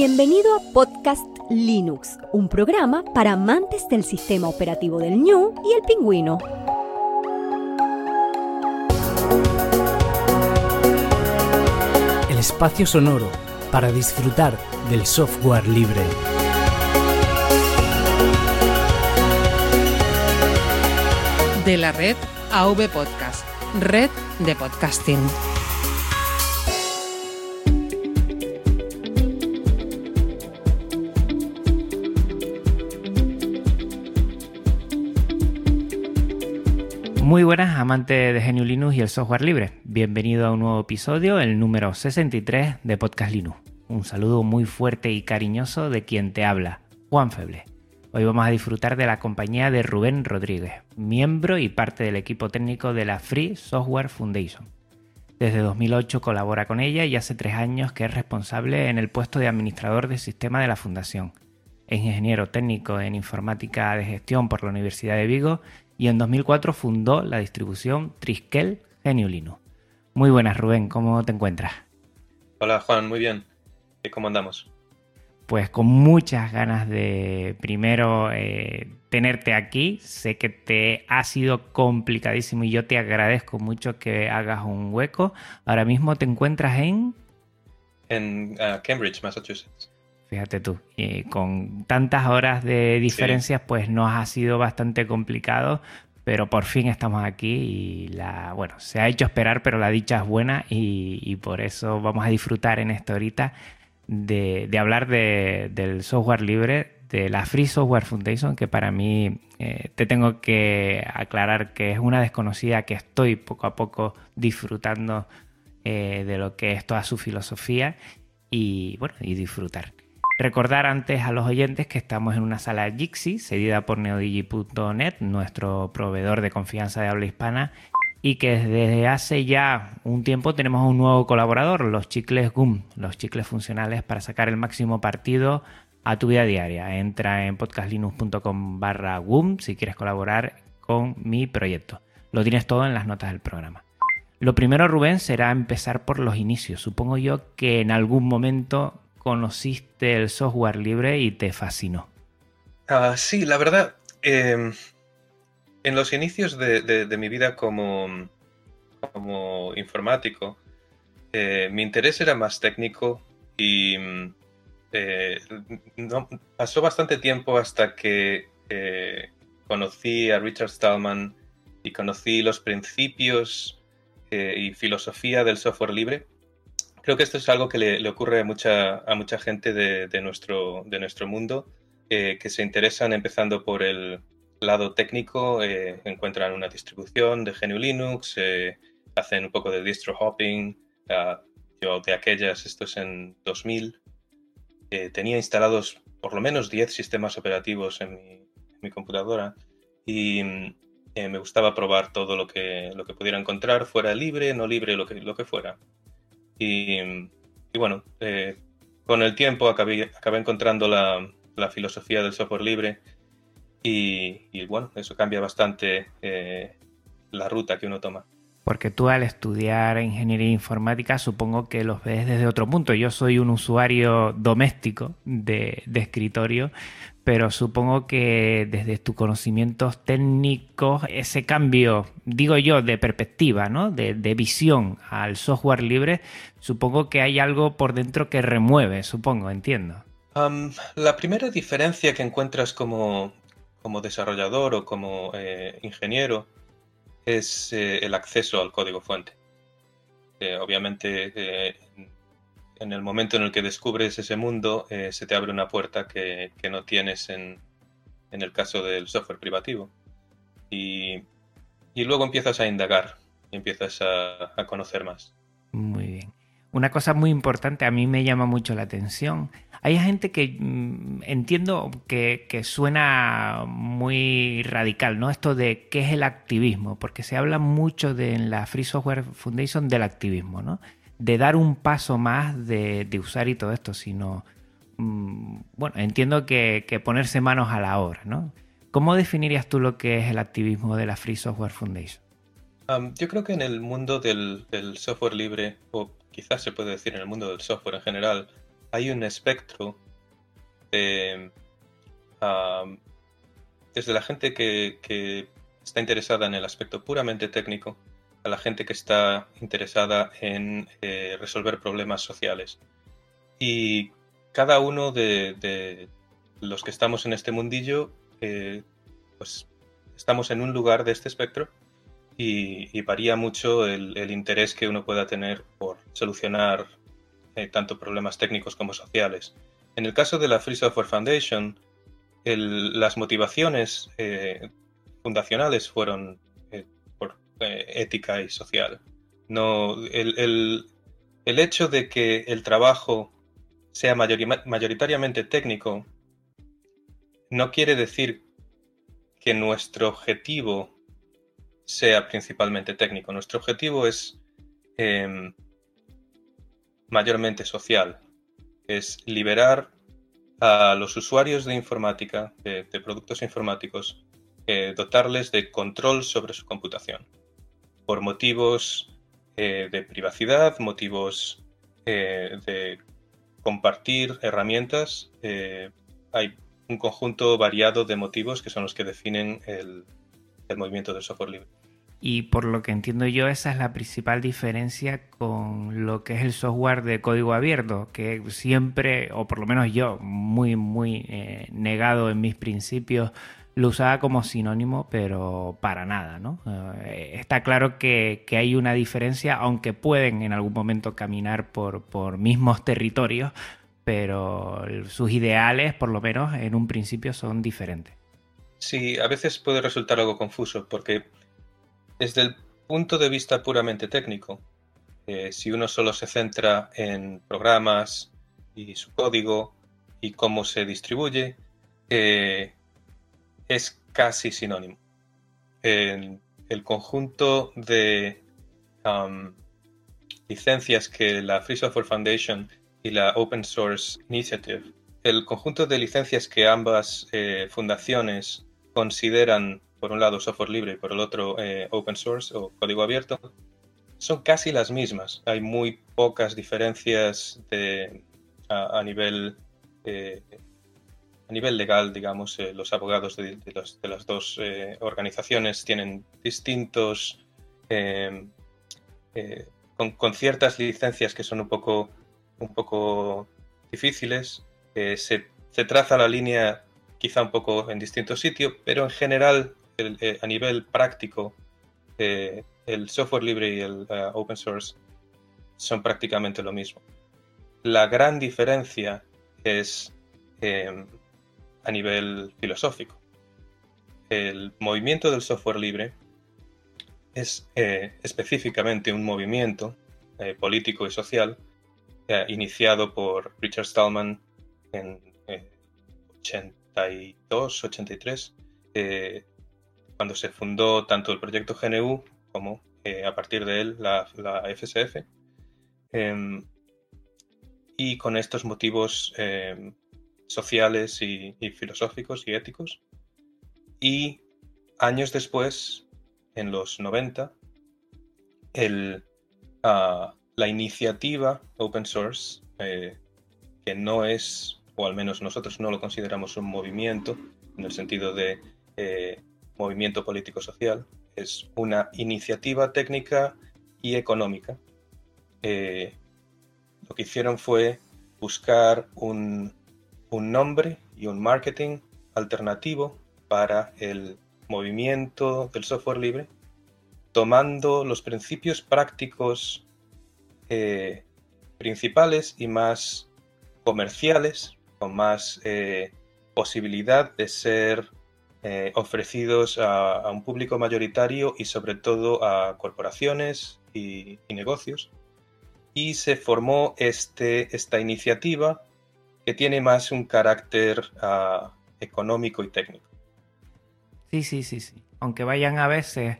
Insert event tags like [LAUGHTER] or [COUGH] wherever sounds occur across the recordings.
Bienvenido a Podcast Linux, un programa para amantes del sistema operativo del ñu y el pingüino. El espacio sonoro para disfrutar del software libre. De la red AV Podcast, red de podcasting. Muy buenas amantes de GNU Linux y el software libre. Bienvenido a un nuevo episodio, el número 63 de Podcast Linux. Un saludo muy fuerte y cariñoso de quien te habla, Juan Feble. Hoy vamos a disfrutar de la compañía de Rubén Rodríguez, miembro y parte del equipo técnico de la Free Software Foundation. Desde 2008 colabora con ella y hace tres años que es responsable en el puesto de administrador de sistema de la fundación. Es ingeniero técnico en informática de gestión por la Universidad de Vigo y en 2004 fundó la distribución Triskel GNU Linux. Muy buenas, Rubén, ¿cómo te encuentras? Hola, Juan, muy bien. ¿Cómo andamos? Pues con muchas ganas de primero eh, tenerte aquí. Sé que te ha sido complicadísimo y yo te agradezco mucho que hagas un hueco. Ahora mismo te encuentras en... En uh, Cambridge, Massachusetts. Fíjate tú, y con tantas horas de diferencias, pues nos ha sido bastante complicado, pero por fin estamos aquí y la, bueno, se ha hecho esperar, pero la dicha es buena y, por eso vamos a disfrutar en esta horita de, hablar del software libre, de la Free Software Foundation, que para mí eh, te tengo que aclarar que es una desconocida que estoy poco a poco disfrutando eh, de lo que es toda su filosofía y bueno, y disfrutar. Recordar antes a los oyentes que estamos en una sala Jixi, cedida por neodigi.net, nuestro proveedor de confianza de habla hispana, y que desde hace ya un tiempo tenemos un nuevo colaborador, los chicles GUM, los chicles funcionales para sacar el máximo partido a tu vida diaria. Entra en podcastlinux.com barra GUM si quieres colaborar con mi proyecto. Lo tienes todo en las notas del programa. Lo primero, Rubén, será empezar por los inicios. Supongo yo que en algún momento conociste el software libre y te fascinó? Ah, sí, la verdad, em, en los inicios de, mi vida como, informático, eh, mi interés era más técnico y eh, pasó bastante tiempo hasta que eh, conocí a Richard Stallman y conocí los principios y filosofía del software libre creo que esto es algo que le, ocurre a mucha, a mucha gente de, nuestro, de nuestro mundo, que se interesan empezando por el lado técnico, eh, encuentran una distribución de GNU Linux, eh, hacen un poco de distro hopping. Ah, yo de aquellas, esto es en 2000, eh, tenía instalados por lo menos 10 sistemas operativos en mi, computadora y me gustaba probar todo lo que, lo que pudiera encontrar, fuera libre, no libre, lo que, lo que fuera. Y, bueno, eh, con el tiempo acabé, encontrando la, filosofía del software libre y, bueno, eso cambia bastante eh, la ruta que uno toma. Porque tú al estudiar ingeniería informática supongo que los ves desde otro punto. Yo soy un usuario doméstico de, escritorio, pero supongo que desde tus conocimientos técnicos, ese cambio, digo yo, de perspectiva, ¿no? de, visión al software libre, supongo que hay algo por dentro que remueve, supongo, entiendo. la primera diferencia que encuentras como, desarrollador o como eh, ingeniero es eh, el acceso al código fuente. Eh, obviamente, en el momento en el que descubres ese mundo, eh, se te abre una puerta que, no tienes en, el caso del software privativo. Y, luego empiezas a indagar, y empiezas a, conocer más. Muy bien. Una cosa muy importante, a mí me llama mucho la atención. Hay gente que mm, entiendo que, suena muy radical, ¿no? Esto de qué es el activismo, porque se habla mucho de, en la Free Software Foundation del activismo, ¿no? de dar un paso más de, usar y todo esto, sino, mm, bueno, entiendo que, ponerse manos a la obra, ¿no? ¿Cómo definirías tú lo que es el activismo de la Free Software Foundation? yo creo que en el mundo del, software libre, o quizás se puede decir en el mundo del software en general, hay un espectro de, desde la gente que, está interesada en el aspecto puramente técnico a la gente que está interesada en eh, resolver problemas sociales. Y cada uno de, los que estamos en este mundillo, eh, pues estamos en un lugar de este espectro y, varía mucho el, interés que uno pueda tener por solucionar eh, tanto problemas técnicos como sociales. En el caso de la Free Software Foundation, las motivaciones eh, fundacionales fueron eh, por ética y social. No, el, hecho de que el trabajo sea mayoritariamente técnico no quiere decir que nuestro objetivo sea principalmente técnico. Nuestro objetivo es em, mayormente social. Es liberar a los usuarios de informática, de, productos informáticos, eh, dotarles de control sobre su computación. Por motivos eh, de privacidad, motivos eh, de compartir herramientas, hay un conjunto variado de motivos que son los que definen el movimiento del software libre. Y por lo que entiendo yo, esa es la principal diferencia con lo que es el software de código abierto, que siempre, o por lo menos yo, muy, muy eh, negado en mis principios, lo usaba como sinónimo, pero para nada, ¿no? Eh, está claro que, hay una diferencia, aunque pueden en algún momento caminar por, por mismos territorios, pero sus ideales, por lo menos en un principio, son diferentes. Sí, a veces puede resultar algo confuso, porque desde el punto de vista puramente técnico, eh, si uno solo se centra en programas y su código y cómo se distribuye, eh, es casi sinónimo. El, conjunto de um, licencias que la Free Software Foundation y la Open Source Initiative, el conjunto de licencias que ambas eh, fundaciones consideran por un lado software libre y por el otro eh, open source o código abierto, son casi las mismas. Hay muy pocas diferencias a, nivel eh, a nivel legal, digamos. Eh, los abogados de, las dos organizaciones tienen distintos con, ciertas licencias que son un poco un poco difíciles. se, se traza la línea quizá un poco en distintos sitios, pero en general eh, a nivel práctico, eh, el software libre y el eh, open source son prácticamente lo mismo. La gran diferencia es em, a nivel filosófico. El movimiento del software libre es específicamente un movimiento político y social iniciado por Richard Stallman en 82, 83, cuando se fundó tanto el proyecto GNU como eh, a partir de él la, FSF. Em, y con estos motivos em, sociales y, filosóficos y éticos. Y años después, en los 90, el, ah, la iniciativa open source, eh, que no es, o al menos nosotros no lo consideramos un movimiento, en el sentido de eh, movimiento político-social, es una iniciativa técnica y económica. Eh, lo que hicieron fue buscar un, nombre y un marketing alternativo para el movimiento del software libre, tomando los principios prácticos eh, principales y más comerciales, con más eh, posibilidad de ser eh, ofrecidos a, un público mayoritario y sobre todo a corporaciones y, negocios. Y se formó este, esta iniciativa que tiene más un carácter ah, económico y técnico. Sí, sí, sí, sí. Aunque vayan a veces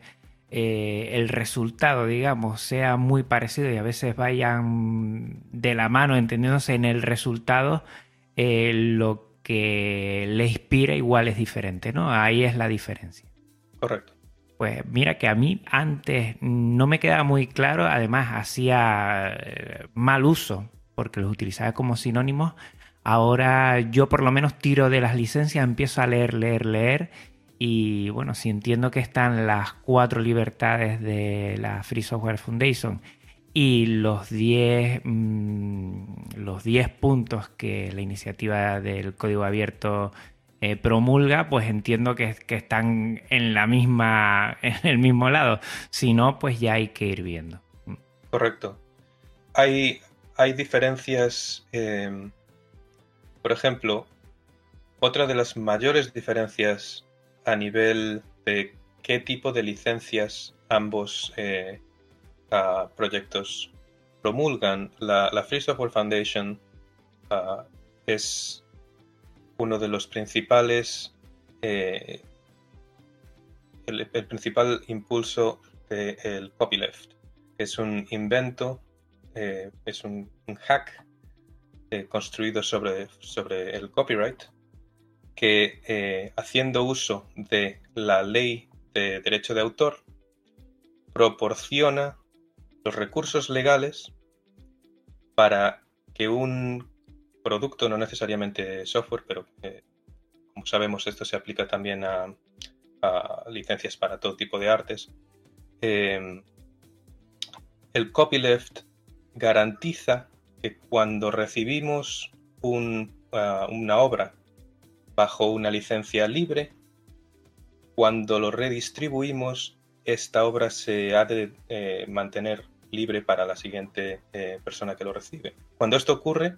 eh, el resultado, digamos, sea muy parecido y a veces vayan de la mano entendiéndose en el resultado, eh, lo que le inspira igual es diferente, ¿no? Ahí es la diferencia. Correcto. Pues mira que a mí antes no me quedaba muy claro, además hacía eh, mal uso porque los utilizaba como sinónimos. Ahora yo por lo menos tiro de las licencias, empiezo a leer, leer, leer. Y bueno, si entiendo que están las cuatro libertades de la Free Software Foundation y los 10 mm, los 10 puntos que la iniciativa del código abierto eh, promulga, pues entiendo que, están en la misma [LAUGHS] en el mismo lado. Si no, pues ya hay que ir viendo. Correcto. Hay, hay diferencias. Em, por ejemplo, otra de las mayores diferencias a nivel de qué tipo de licencias ambos eh, proyectos promulgan. La, Free Software Foundation es uno de los principales, eh, el, principal impulso del copyleft. Es un invento, eh, es un, hack eh, construido sobre, sobre el copyright que haciendo uso de la ley de derecho de autor proporciona los recursos legales para que un producto, no necesariamente software, pero eh, como sabemos esto se aplica también a, licencias para todo tipo de artes, em, el copyleft garantiza que cuando recibimos ah, una obra bajo una licencia libre, cuando lo redistribuimos esta obra se ha de eh, mantener libre para la siguiente eh, persona que lo recibe. Cuando esto ocurre,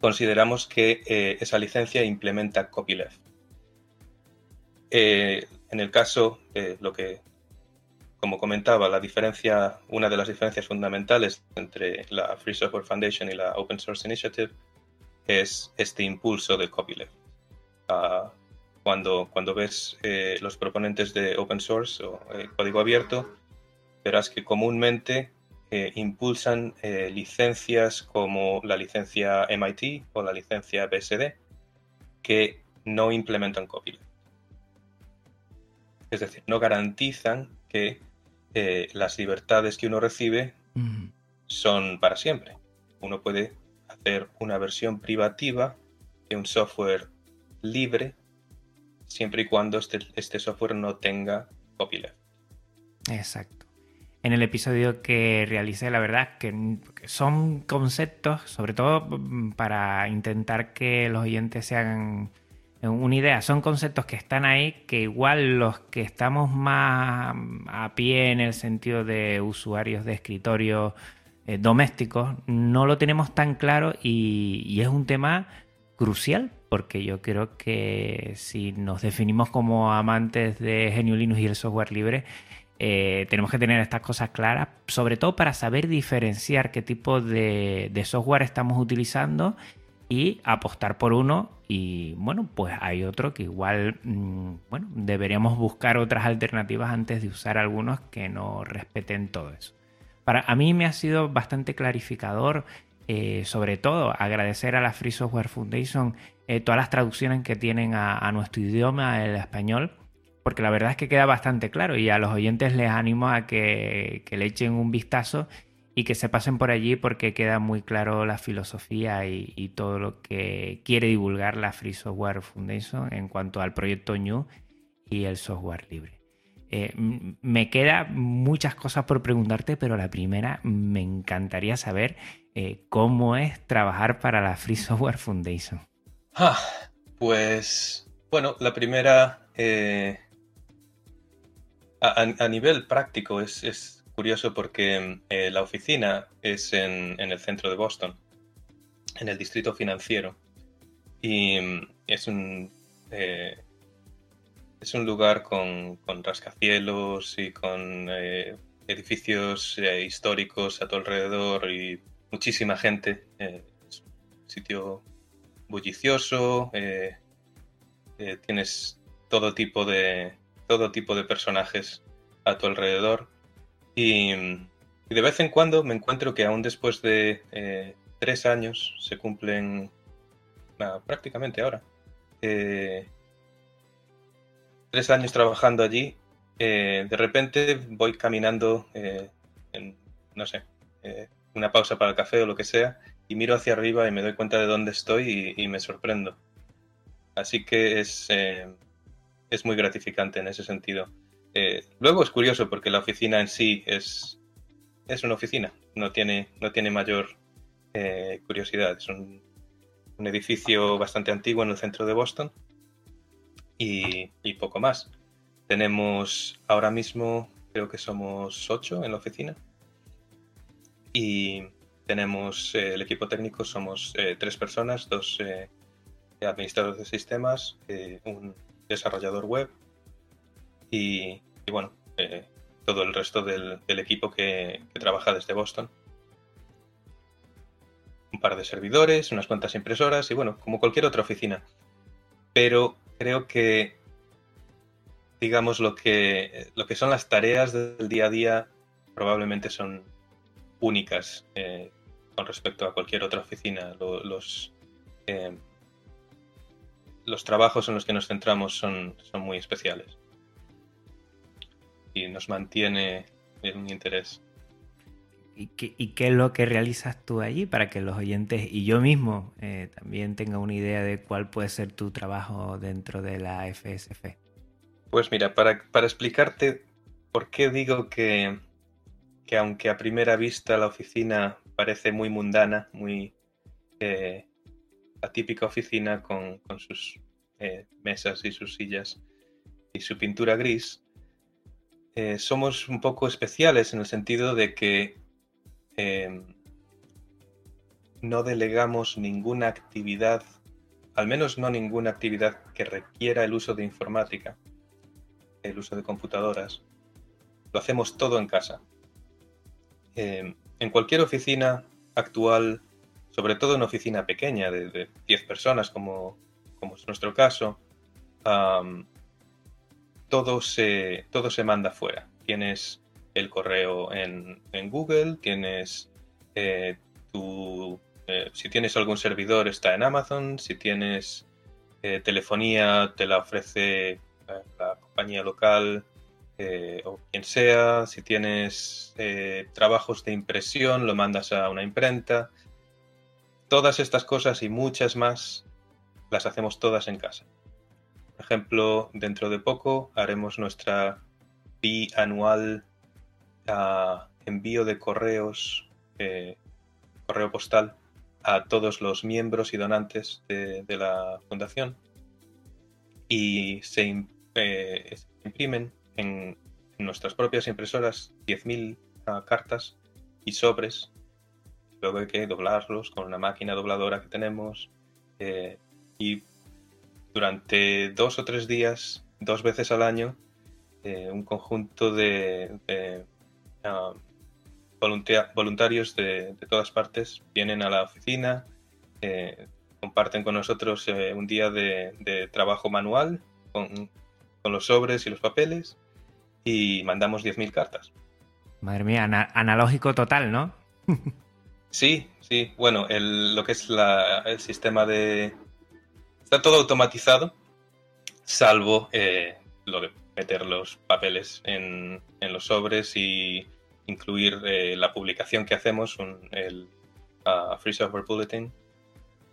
consideramos que eh, esa licencia implementa copyleft. en el caso, lo que, como comentaba, la diferencia, una de las diferencias fundamentales entre la Free Software Foundation y la Open Source Initiative es este impulso del copyleft. Ah, cuando, cuando ves eh, los proponentes de open source o eh, código abierto, verás que comúnmente eh, impulsan licencias como la licencia MIT o la licencia BSD que no implementan copyleft. Es decir, no garantizan que las libertades que uno recibe son para siempre. Uno puede hacer una versión privativa de un software libre siempre y cuando este, este software no tenga copyleft. Exacto. En el episodio que realicé, la verdad que son conceptos, sobre todo mm, para intentar que los oyentes se hagan una idea, son conceptos que están ahí, que igual los que estamos más a pie en el sentido de usuarios de escritorio eh, domésticos, no lo tenemos tan claro y, y es un tema crucial porque yo creo que si nos definimos como amantes de Genio Linux y el software libre, eh, tenemos que tener estas cosas claras, sobre todo para saber diferenciar qué tipo de, software estamos utilizando y apostar por uno y bueno, pues hay otro que igual, mm, bueno, deberíamos buscar otras alternativas antes de usar algunos que no respeten todo eso. Para a mí me ha sido bastante clarificador, eh, sobre todo agradecer a la Free Software Foundation eh, todas las traducciones que tienen a, nuestro idioma, el español, porque la verdad es que queda bastante claro y a los oyentes les animo a que, le echen un vistazo y que se pasen por allí porque queda muy claro la filosofía y, todo lo que quiere divulgar la Free Software Foundation en cuanto al proyecto New y el software libre. Eh, me queda muchas cosas por preguntarte, pero la primera me encantaría saber eh, cómo es trabajar para la Free Software Foundation. Ah, pues bueno, la primera eh, a, nivel práctico es, curioso porque eh, la oficina es en, el centro de Boston, en el distrito financiero, y mm, es un eh, es un lugar con, rascacielos y con edificios históricos a tu alrededor y muchísima gente. es un sitio bullicioso, eh, eh, tienes todo tipo de todo tipo de personajes a tu alrededor y, de vez en cuando me encuentro que aún después de eh, tres años se cumplen prácticamente ahora tres años trabajando allí de repente voy caminando en no sé una pausa para el café o lo que sea miro hacia arriba y me doy cuenta de dónde estoy y, me sorprendo. Así que es, eh, es muy gratificante en ese sentido. Eh, luego es curioso porque la oficina en sí es, es una oficina, no tiene, no tiene mayor eh, curiosidad. Es un, un, edificio bastante antiguo en el centro de Boston y, y poco más. Tenemos ahora mismo, creo que somos ocho en la oficina y tenemos eh, el equipo técnico, somos tres personas, dos administradores de sistemas, un desarrollador web y, bueno, todo el resto del, equipo que, trabaja desde Boston. Un par de servidores, unas cuantas impresoras y bueno, como cualquier otra oficina. Pero creo que, digamos, lo que, lo que son las tareas del día a día probablemente son únicas eh, con respecto a cualquier otra oficina. los, eh, los trabajos en los que nos centramos son, son muy especiales y nos mantiene en un interés. ¿Y qué, ¿Y qué, es lo que realizas tú allí para que los oyentes y yo mismo eh, también tengan una idea de cuál puede ser tu trabajo dentro de la FSF? Pues mira, para, para explicarte por qué digo que, que aunque a primera vista la oficina parece muy mundana, muy eh, la típica oficina con, sus eh, mesas y sus sillas y su pintura gris, eh, somos un poco especiales en el sentido de que em, no delegamos ninguna actividad, al menos no ninguna actividad que requiera el uso de informática, el uso de computadoras. Lo hacemos todo en casa. Em, en cualquier oficina actual, sobre todo en oficina pequeña de, 10 personas, como, es nuestro caso, todo, se, todo se manda fuera. Tienes el correo en, Google, tienes eh, tu... Eh, si tienes algún servidor está en Amazon, si tienes eh, telefonía te la ofrece la compañía local o quien sea, si tienes trabajos de impresión, lo mandas a una imprenta. Todas estas cosas y muchas más las hacemos todas en casa. Por ejemplo, dentro de poco haremos nuestra bianual uh, envío de correos, eh, correo postal, a todos los miembros y donantes de, la fundación. Y se imprimen en, nuestras propias impresoras 10.000 ah, cartas y sobres. Luego hay que doblarlos con una máquina dobladora que tenemos. Eh, y durante dos o tres días, dos veces al año, eh, un conjunto de, ah, voluntarios de, todas partes vienen a la oficina, eh, comparten con nosotros un día de, trabajo manual con, con, los sobres y los papeles y mandamos 10.000 cartas. Madre mía, analógico total, ¿no? [LAUGHS] sí, sí. Bueno, lo que es el sistema de... Está todo automatizado, salvo eh, lo de meter los papeles en, los sobres y incluir eh, la publicación que hacemos, el Free Software Bulletin.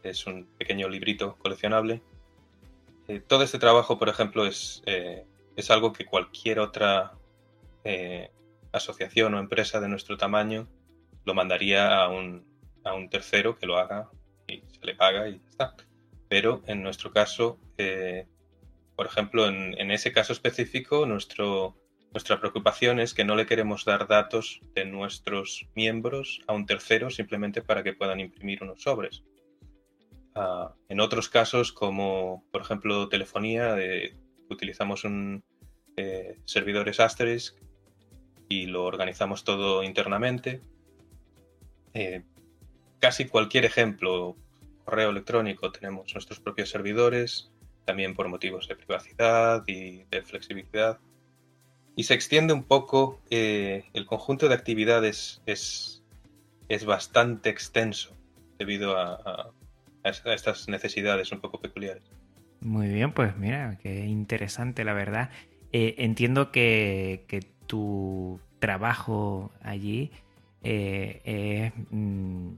Es un pequeño librito coleccionable. Eh, todo este trabajo, por ejemplo, es es algo que cualquier otra eh, asociación o empresa de nuestro tamaño lo mandaría a un, tercero que lo haga y se le paga y ya está. Pero en nuestro caso, eh, por ejemplo, en, ese caso específico, nuestro, nuestra preocupación es que no le queremos dar datos de nuestros miembros a un tercero simplemente para que puedan imprimir unos sobres. Ah, en otros casos, como por ejemplo telefonía, utilizamos un, eh, servidores Asterisk y lo organizamos todo internamente. Eh, casi cualquier ejemplo, correo electrónico, tenemos nuestros propios servidores, también por motivos de privacidad y de flexibilidad. Y se extiende un poco, eh, el conjunto de actividades es, es bastante extenso debido a estas necesidades un poco peculiares. Muy bien, pues mira, qué interesante la verdad. Eh, entiendo que, tu trabajo allí eh, mm,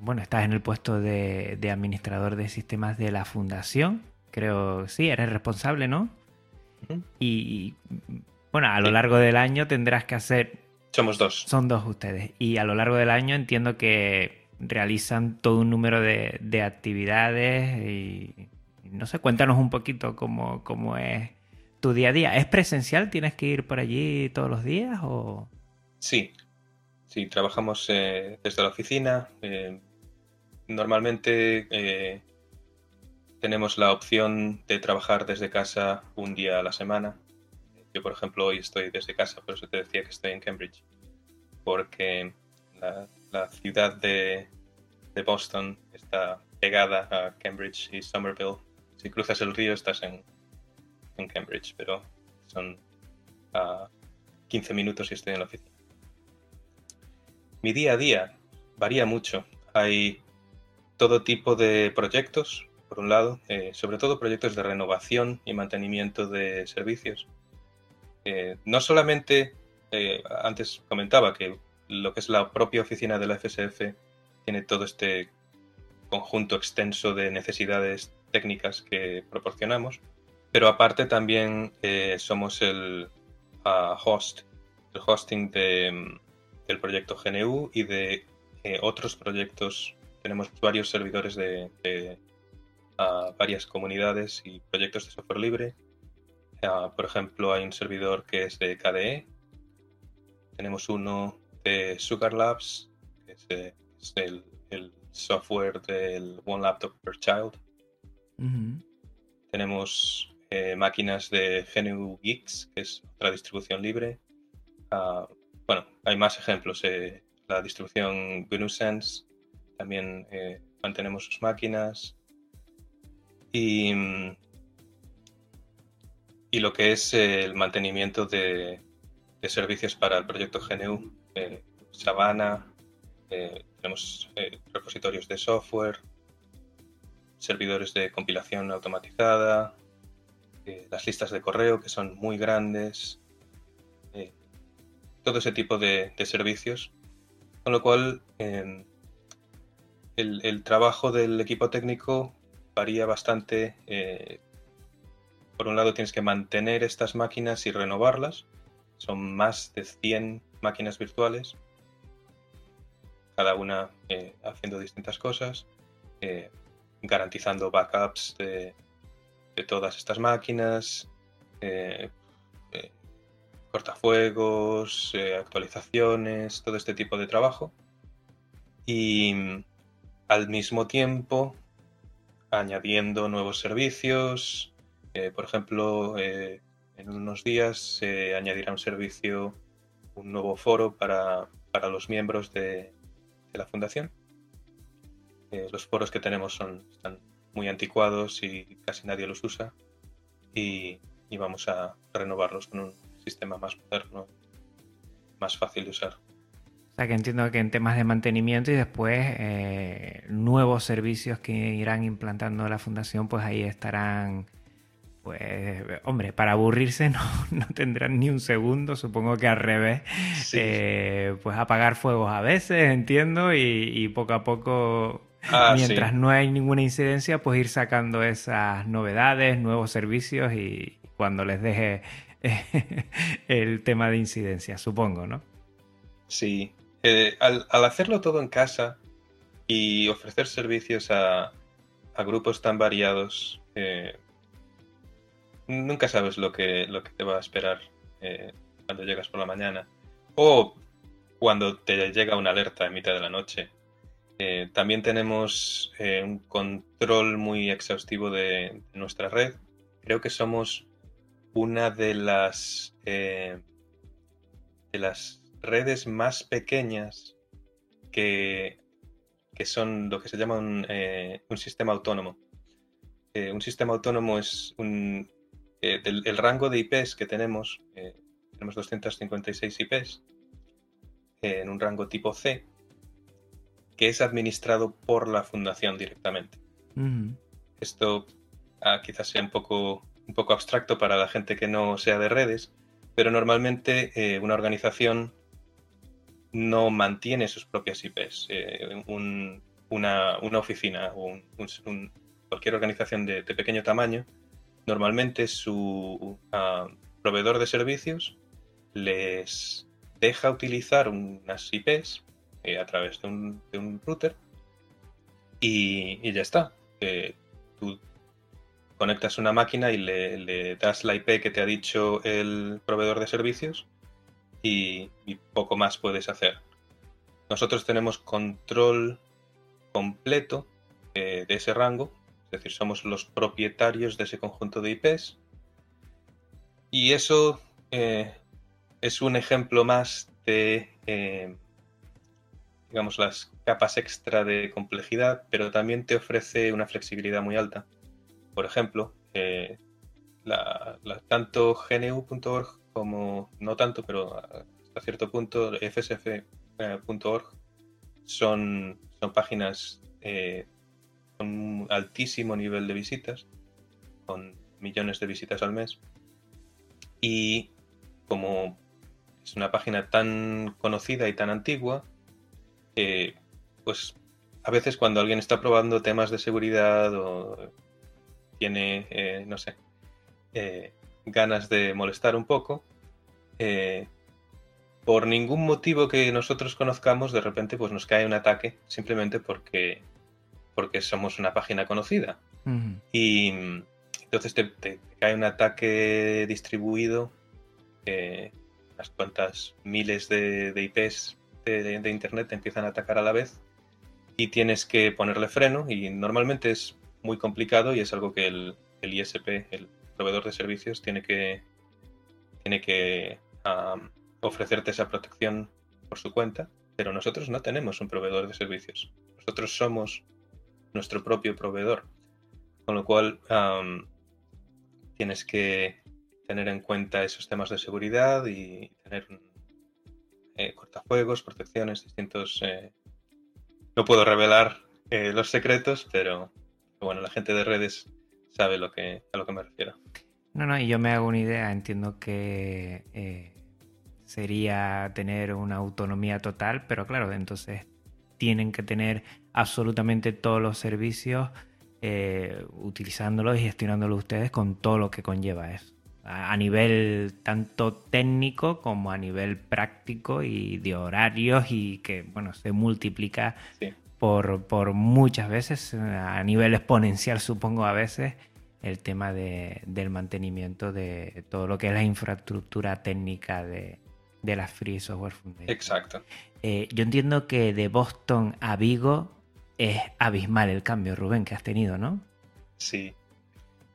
bueno, estás en el puesto de, administrador de sistemas de la fundación. Creo, sí, eres responsable, ¿no? y, bueno, a lo largo del año tendrás que hacer... Somos dos. Son dos ustedes. Y a lo largo del año entiendo que realizan todo un número de, actividades y, no sé, cuéntanos un poquito cómo, cómo es tu día a día. ¿Es presencial? ¿Tienes que ir por allí todos los días o...? Sí, sí, trabajamos eh, desde la oficina. Eh, normalmente eh, tenemos la opción de trabajar desde casa un día a la semana. Yo, por ejemplo, hoy estoy desde casa, por eso te decía que estoy en Cambridge, porque la, ciudad de, Boston está pegada a Cambridge y Somerville. Si cruzas el río estás en, Cambridge, pero son a 15 minutos y estoy en la oficina. Mi día a día varía mucho. Hay todo tipo de proyectos, por un lado, eh, sobre todo proyectos de renovación y mantenimiento de servicios. Eh, no solamente, eh, antes comentaba que lo que es la propia oficina de la FSF tiene todo este conjunto extenso de necesidades técnicas que proporcionamos, pero aparte también somos el ah, host, el hosting de, del proyecto GNU y de otros proyectos. Tenemos varios servidores de, ah, varias comunidades y proyectos de software libre. Por ejemplo, hay un servidor que es de KDE. Tenemos uno de Sugar Labs, que es, eh, el, software del One Laptop per Child. Tenemos eh, máquinas de GNU Geeks, que es otra distribución libre. Bueno, hay más ejemplos. Eh, la distribución GNU Sense también eh, mantenemos sus máquinas. Y, y lo que es el mantenimiento de, servicios para el proyecto GNU, eh, Savannah, tenemos repositorios de software, servidores de compilación automatizada, las listas de correo que son muy grandes, todo ese tipo de, servicios. Con lo cual, em, el, trabajo del equipo técnico varía bastante. Eh, por un lado, tienes que mantener estas máquinas y renovarlas. Son más de 100 máquinas virtuales, cada una eh, haciendo distintas cosas, eh, garantizando backups de, de, todas estas máquinas, cortafuegos, eh, actualizaciones, todo este tipo de trabajo. Y al mismo tiempo añadiendo nuevos servicios. Eh, por ejemplo, eh, en unos días se añadirá un servicio, un nuevo foro para, los miembros de, la fundación. los foros que tenemos son, están muy anticuados y casi nadie los usa. Y, y vamos a renovarlos con un sistema más moderno, más fácil de usar. O sea que entiendo que en temas de mantenimiento y después eh, nuevos servicios que irán implantando la fundación, pues ahí estarán, pues, hombre, para aburrirse [LAUGHS] no, no tendrán ni un segundo, supongo que al revés, eh, pues apagar fuegos a veces, entiendo, y, poco a poco ah, mientras no hay ninguna incidencia, pues ir sacando esas novedades, nuevos servicios y cuando les deje [LAUGHS] el tema de incidencia, supongo, ¿no? Sí. Eh, al, hacerlo todo en casa y ofrecer servicios a, grupos tan variados, eh, nunca sabes lo que, lo que te va a esperar eh, cuando llegas por la mañana. O cuando te llega una alerta en mitad de la noche. también tenemos un control muy exhaustivo de, nuestra red. Creo que somos una de las, eh, de las redes más pequeñas que, que, son lo que se llama un, eh, sistema autónomo. Eh, un sistema autónomo es un, el rango de IPs que tenemos, tenemos 256 IPs en un rango tipo C, que es administrado por la fundación directamente. Esto ah, quizás sea un poco un poco abstracto para la gente que no sea de redes, pero normalmente eh, una organización no mantiene sus propias IPs. Eh, un, una, oficina o cualquier organización de, pequeño tamaño, normalmente su ah, proveedor de servicios les deja utilizar unas IPs eh, a través de un, router y, ya está. Conectas una máquina y le, das la IP que te ha dicho el proveedor de servicios y, poco más puedes hacer. Nosotros tenemos control completo eh, de ese rango, es decir, somos los propietarios de ese conjunto de IPs. Y eso eh, es un ejemplo más de, eh, digamos, las capas extra de complejidad, pero también te ofrece una flexibilidad muy alta. Por ejemplo, eh, tanto GNU.org como, no tanto, pero hasta cierto punto, FSF.org son, son páginas eh, con un altísimo nivel de visitas, con millones de visitas al mes. Y como es una página tan conocida y tan antigua, eh, pues a veces cuando alguien está probando temas de seguridad o tiene, eh, no sé, eh, ganas de molestar un poco, eh, por ningún motivo que nosotros conozcamos, de repente pues nos cae un ataque simplemente porque, porque somos una página conocida. Y entonces te, cae un ataque distribuido, unas cuantas miles de, IPs de, de, Internet te empiezan a atacar a la vez y tienes que ponerle freno y normalmente es muy complicado y es algo que el, ISP, el proveedor de servicios, tiene que, tiene que ofrecerte esa protección por su cuenta, pero nosotros no tenemos un proveedor de servicios. Nosotros somos nuestro propio proveedor, con lo cual tienes que tener en cuenta esos temas de seguridad y tener eh, cortafuegos, protecciones, distintos... Eh, no puedo revelar eh, los secretos, pero bueno, la gente de redes sabe lo que, a lo que me refiero. No, no, y yo me hago una idea, entiendo que eh, sería tener una autonomía total, pero claro, entonces tienen que tener absolutamente todos los servicios eh, utilizándolos y gestionándolos ustedes con todo lo que conlleva eso. A, nivel tanto técnico como a nivel práctico y de horarios y que, bueno, se multiplica por, muchas veces, a nivel exponencial supongo a veces, el tema del mantenimiento de todo lo que es la infraestructura técnica de, la Free Software Foundation. Exacto. Eh, yo entiendo que de Boston a Vigo es abismal el cambio, Rubén, que has tenido, ¿no? Sí,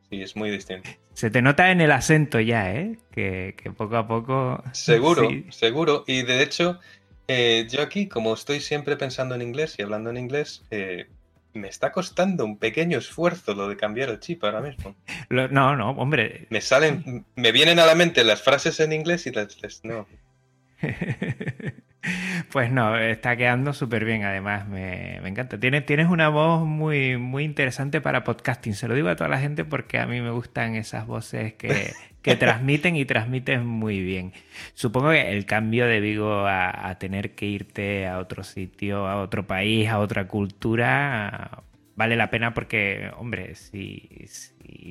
sí, es muy distinto. Se te nota en el acento ya, ¿eh? Que, poco a poco... Seguro, [LAUGHS] seguro. Y de hecho, eh, yo aquí, como estoy siempre pensando en inglés y hablando en inglés, eh, me está costando un pequeño esfuerzo lo de cambiar el chip ahora mismo. [LAUGHS] no, no, hombre. Me salen, me vienen a la mente las frases en inglés y las, no. [LAUGHS] Pues no, está quedando súper bien, además, me, encanta. Tienes, tienes una voz muy, muy interesante para podcasting, se lo digo a toda la gente porque a mí me gustan esas voces que, [LAUGHS] que transmiten y transmiten muy bien. Supongo que el cambio de Vigo a, tener que irte a otro sitio, a otro país, a otra cultura, vale la pena porque, hombre, si,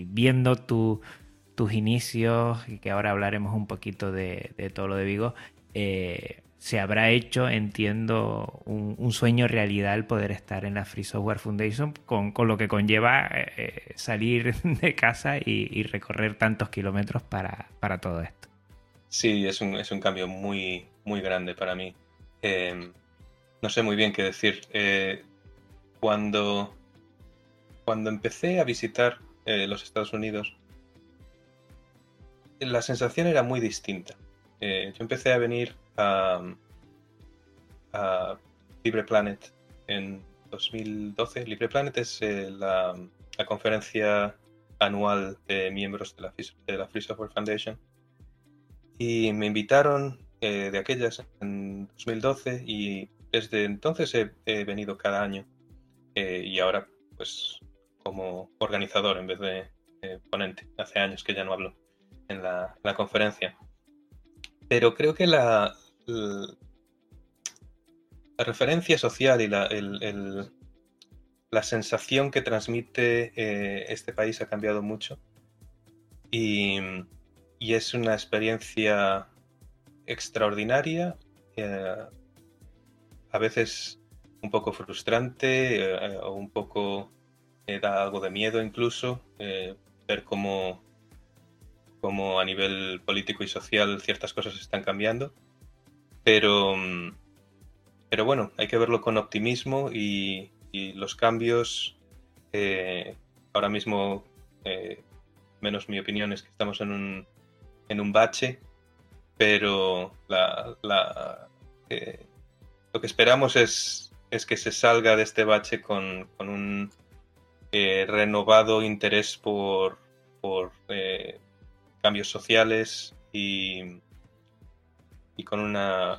viendo tus inicios, y que ahora hablaremos un poquito de, de todo lo de Vigo, eh, se habrá hecho, entiendo, un, sueño realidad el poder estar en la Free Software Foundation con, lo que conlleva eh, salir [LAUGHS] de casa y, recorrer tantos kilómetros para, todo esto. Sí, es un, cambio muy, muy grande para mí. Em, no sé muy bien qué decir. Eh, cuando, cuando empecé a visitar eh, los Estados Unidos, la sensación era muy distinta. yo empecé a venir a, Libre Planet en 2012. Libre Planet es eh, la, conferencia anual de miembros de la, de la Free Software Foundation. Y me invitaron eh, de aquellas en 2012 y desde entonces he, venido cada año. Eh, y ahora, pues, como organizador en vez de ponente. Hace años que ya no hablo en la conferencia. Pero creo que la, la referencia social y la, la sensación que transmite eh, este país ha cambiado mucho. Y, es una experiencia extraordinaria, eh, a veces un poco frustrante eh, o un poco da algo de miedo incluso ver cómo, cómo a nivel político y social ciertas cosas están cambiando, pero, pero bueno, hay que verlo con optimismo y, los cambios, eh, ahora mismo, eh, menos mi opinión, es que estamos en un, en un bache, pero la, eh, lo que esperamos es, es que se salga de este bache con, con un renovado interés por, por cambios sociales y, y con una,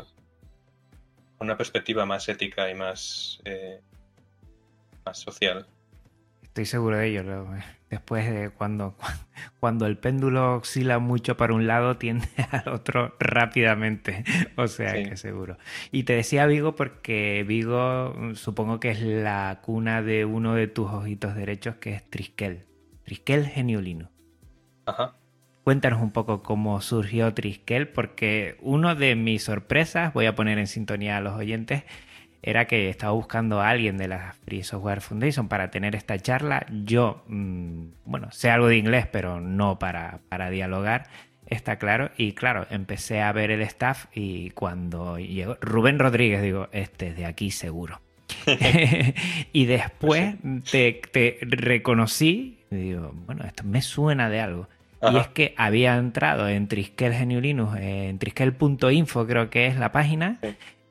una perspectiva más ética y más más social. Estoy seguro de ello. Después de cuando, [LAUGHS] cuando el péndulo oscila mucho para un lado, [LAUGHS] tiende al otro rápidamente. [LAUGHS] O sea que seguro. Y te decía Vigo porque Vigo supongo que es la cuna de uno de tus ojitos derechos, que es Triskel. Triskel Geniolino. Ajá. Cuéntanos un poco cómo surgió Triskel, porque uno de mis sorpresas, voy a poner en sintonía a los oyentes, era que estaba buscando a alguien de la Free Software Foundation para tener esta charla. Yo, mm, bueno, sé algo de inglés, pero no para, para dialogar, está claro. Y claro, empecé a ver el staff y cuando llegó Rubén Rodríguez, digo, este es de aquí seguro. [LAUGHS] [LAUGHS] y después te, te, reconocí, y digo, bueno, esto me suena de algo. Y es que había entrado en Triskel Geniulinus, en triskel.info creo que es la página,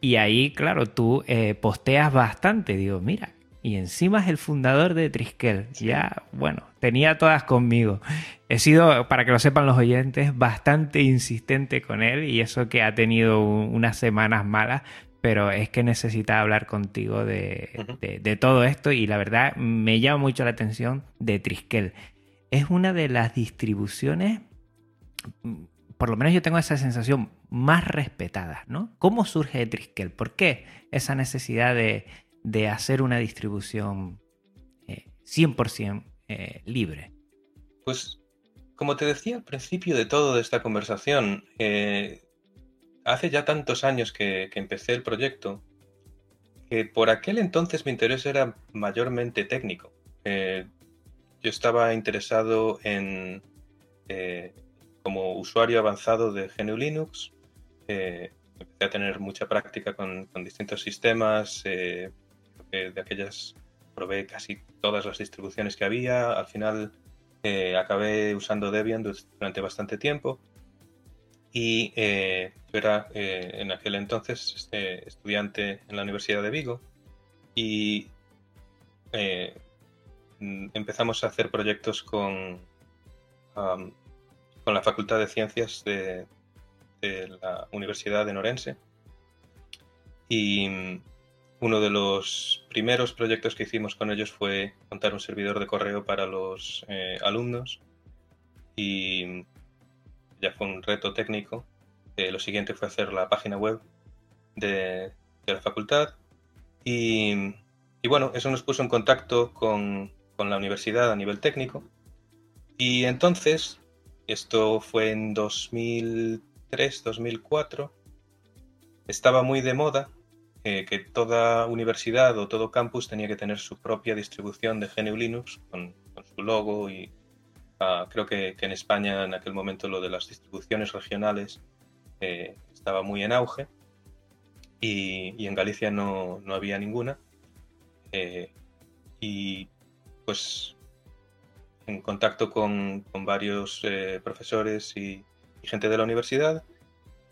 y ahí, claro, tú eh, posteas bastante. Digo, mira, y encima es el fundador de Triskel. Ya, bueno, tenía todas conmigo. He sido, para que lo sepan los oyentes, bastante insistente con él y eso que ha tenido unas semanas malas, pero es que necesitaba hablar contigo de, de, todo esto y la verdad me llama mucho la atención de Triskel. Es una de las distribuciones por lo menos yo tengo esa sensación más respetada, ¿no? ¿Cómo surge Triskel? ¿Por qué esa necesidad de, hacer una distribución 100% eh, eh, libre? Pues, como te decía al principio de todo de esta conversación, eh, hace ya tantos años que, empecé el proyecto, que por aquel entonces mi interés era mayormente técnico. Yo estaba interesado en como usuario avanzado de GNU Linux, eh, empecé a tener mucha práctica con, distintos sistemas, eh, de aquellas probé casi todas las distribuciones que había, al final eh, acabé usando Debian durante bastante tiempo y yo era en aquel entonces este, estudiante en la Universidad de Vigo y empezamos a hacer proyectos con con la Facultad de Ciencias de, la Universidad de Norense. Y mm, uno de los primeros proyectos que hicimos con ellos fue montar un servidor de correo para los eh, alumnos. Y mm, ya fue un reto técnico. Eh, lo siguiente fue hacer la página web de, la facultad. Y, bueno, eso nos puso en contacto con, con la universidad a nivel técnico. Y entonces esto fue en 2003, 2004. Estaba muy de moda eh, que toda universidad o todo campus tenía que tener su propia distribución de GNU Linux con, su logo y ah, creo que, en España en aquel momento lo de las distribuciones regionales eh, estaba muy en auge y, en Galicia no, había ninguna. Eh, y pues en contacto con, varios eh, profesores y, gente de la universidad,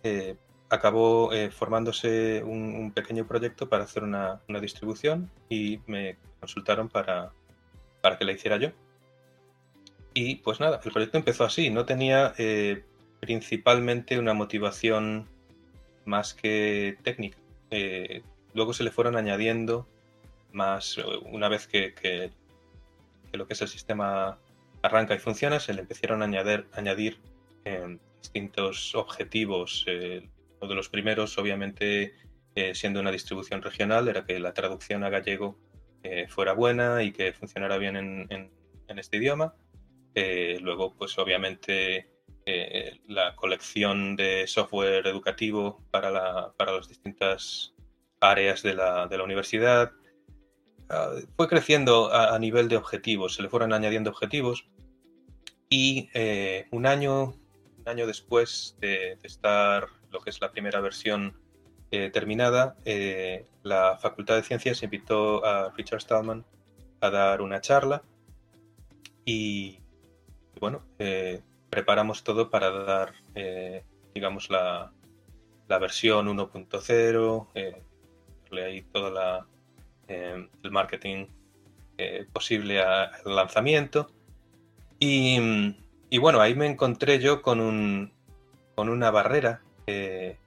eh, acabó eh, formándose un, pequeño proyecto para hacer una, distribución y me consultaron para, para, que la hiciera yo. Y pues nada, el proyecto empezó así, no tenía principalmente una motivación más que técnica. luego se le fueron añadiendo más, una vez que lo que es el sistema arranca y funciona, se le empezaron a añadir, eh, distintos objetivos. Eh, uno de los primeros, obviamente, eh, siendo una distribución regional, era que la traducción a gallego fuera buena y que funcionara bien en, este idioma. luego, pues obviamente la colección de software educativo para, la, para las distintas áreas de la universidad. Fue creciendo a, nivel de objetivos, se le fueron añadiendo objetivos y un año un año después de, estar lo que es la primera versión eh, terminada, eh, la Facultad de Ciencias invitó a Richard Stallman a dar una charla y, bueno, eh, preparamos todo para dar, digamos, la, la versión 1.0, darle ahí todo la, el marketing posible al lanzamiento. Y, bueno, ahí me encontré yo con, un, con una barrera. que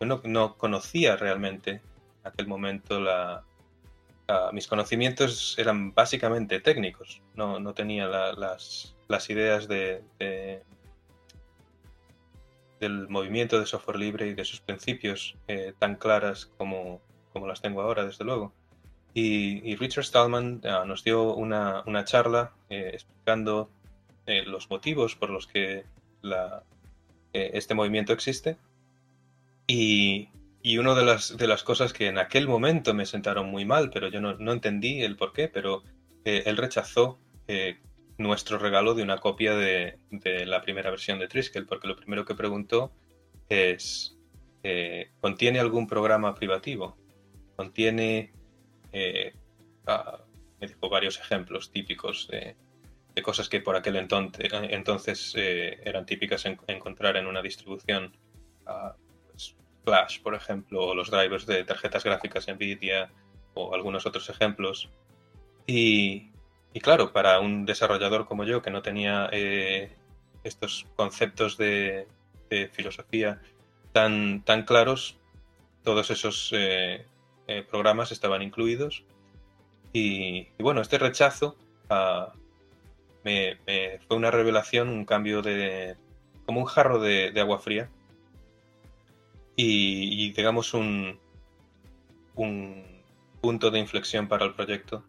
yo no, conocía realmente en aquel momento la, mis conocimientos eran básicamente técnicos. No, no tenía las, las, ideas de, del movimiento de software libre y de sus principios eh, tan claras como, como, las tengo ahora, desde luego. Y, Richard Stallman ah, nos dio una, charla eh, explicando eh, los motivos por los que eh, este movimiento existe. Y, una de las, cosas que en aquel momento me sentaron muy mal, pero yo no, entendí el por qué, pero eh, él rechazó nuestro regalo de una copia de, la primera versión de Triskel, porque lo primero que preguntó es, ¿contiene algún programa privativo? ¿Contiene... Ah, me dijo varios ejemplos típicos de cosas que por aquel entonces, entonces eh, eran típicas encontrar en una distribución uh, Flash, por ejemplo, o los drivers de tarjetas gráficas Nvidia o algunos otros ejemplos. Y, claro, para un desarrollador como yo que no tenía eh, estos conceptos de, filosofía tan, tan claros, todos esos eh, programas estaban incluidos. Y, bueno, este rechazo a fue una revelación, un cambio de. como un jarro de, agua fría. Y, digamos un, un punto de inflexión para el proyecto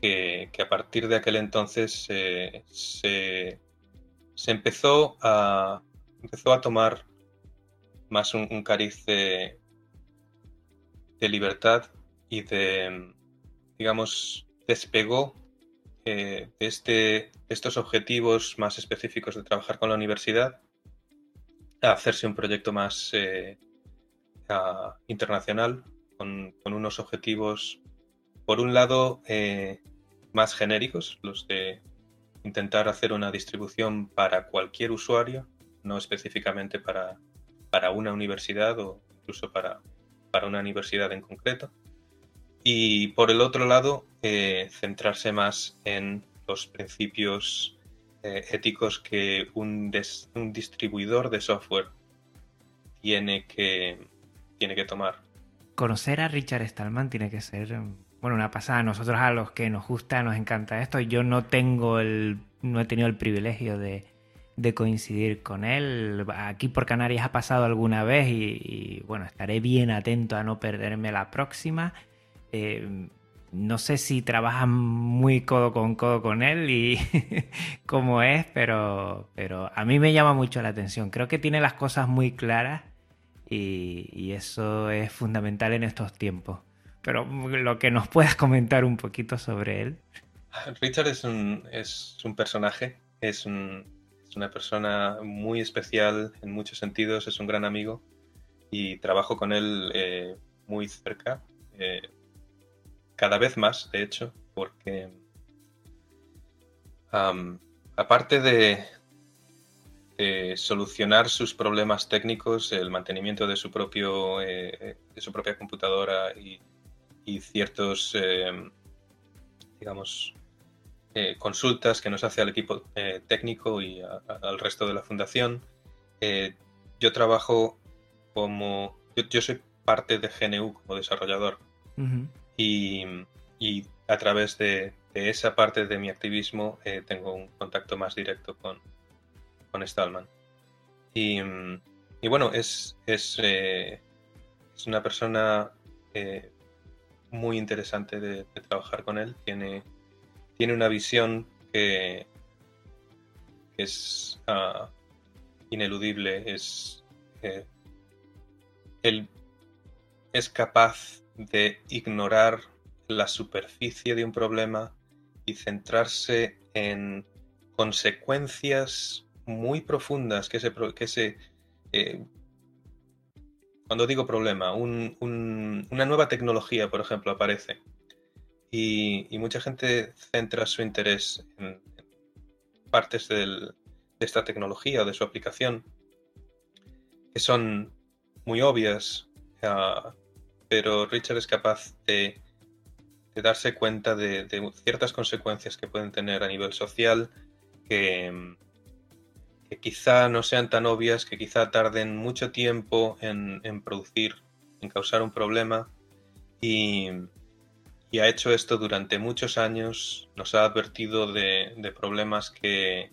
que, a partir de aquel entonces se, se, empezó a empezó a tomar más un, cariz de, de libertad y de digamos despegó de este, estos objetivos más específicos de trabajar con la universidad a hacerse un proyecto más eh, internacional, con, unos objetivos, por un lado, eh, más genéricos, los de intentar hacer una distribución para cualquier usuario, no específicamente para, para una universidad o incluso para, para una universidad en concreto. Y por el otro lado, eh, centrarse más en los principios eh, éticos que un, un, distribuidor de software tiene que, tiene que tomar. Conocer a Richard Stallman tiene que ser bueno, una pasada. Nosotros a los que nos gusta, nos encanta esto. Yo no tengo el, no he tenido el privilegio de, de coincidir con él. Aquí por Canarias ha pasado alguna vez y, bueno, estaré bien atento a no perderme la próxima. Eh, no sé si trabajan muy codo con codo con él y [LAUGHS] cómo es, pero, pero a mí me llama mucho la atención. Creo que tiene las cosas muy claras y, eso es fundamental en estos tiempos. Pero lo que nos puedas comentar un poquito sobre él. [LAUGHS] Richard es un, es un personaje, es, una persona muy especial en muchos sentidos, es un gran amigo y trabajo con él eh, muy cerca. Eh, cada vez más, de hecho, porque aparte de, solucionar sus problemas técnicos, el mantenimiento de su, propio, eh, de su propia computadora y, ciertos, em, digamos, eh, consultas que nos hace al equipo eh, técnico y al resto de la fundación, yo trabajo como, yo, soy parte de GNU como desarrollador. Y, a través de, esa parte de mi activismo eh, tengo un contacto más directo con, con Stallman. Y, bueno, es, es, eh, es una persona eh, muy interesante de, trabajar con él. Tiene, tiene una visión que, es ah, ineludible, es... Eh, él es capaz de ignorar la superficie de un problema y centrarse en consecuencias muy profundas que se, que se eh, cuando digo problema, una nueva tecnología, por ejemplo, aparece y, mucha gente centra su interés en, partes de esta tecnología o de su aplicación que son muy obvias, ah, pero Richard es capaz de, darse cuenta de, ciertas consecuencias que pueden tener a nivel social que, que quizá no sean tan obvias, que quizá tarden mucho tiempo en, producir, en causar un problema y, ha hecho esto durante muchos años, nos ha advertido de, problemas que,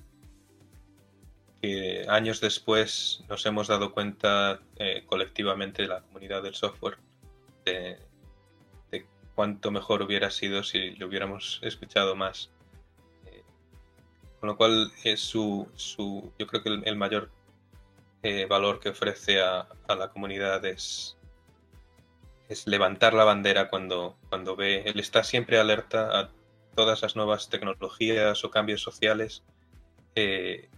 años después nos hemos dado cuenta eh, colectivamente la comunidad del software de, cuánto mejor hubiera sido si lo hubiéramos escuchado más. Con lo cual es su, su yo creo que el, mayor eh, valor que ofrece a, la comunidad es, es levantar la bandera cuando, cuando ve, él está siempre alerta a todas las nuevas tecnologías o cambios sociales eh,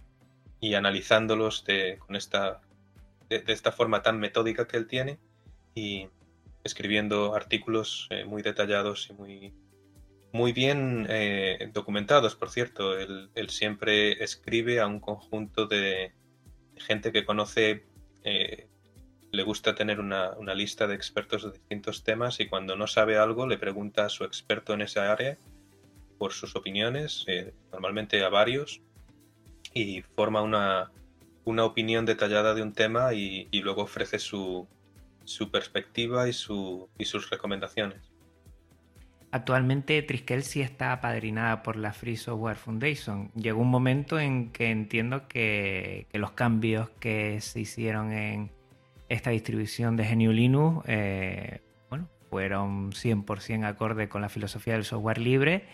y analizándolos de, con esta, de, esta forma tan metódica que él tiene y escribiendo artículos eh, muy detallados y muy, muy bien eh, documentados, por cierto. Él, siempre escribe a un conjunto de, gente que conoce, le gusta tener una, lista de expertos de distintos temas y cuando no sabe algo le pregunta a su experto en esa área por sus opiniones, eh, normalmente a varios, y forma una, opinión detallada de un tema y, luego ofrece su, perspectiva y, su, y sus recomendaciones. Actualmente Triskel sí está apadrinada por la Free Software Foundation. Llegó un momento en que entiendo que, los cambios que se hicieron en esta distribución de GNU Linux eh, bueno, fueron 100% acorde con la filosofía del software libre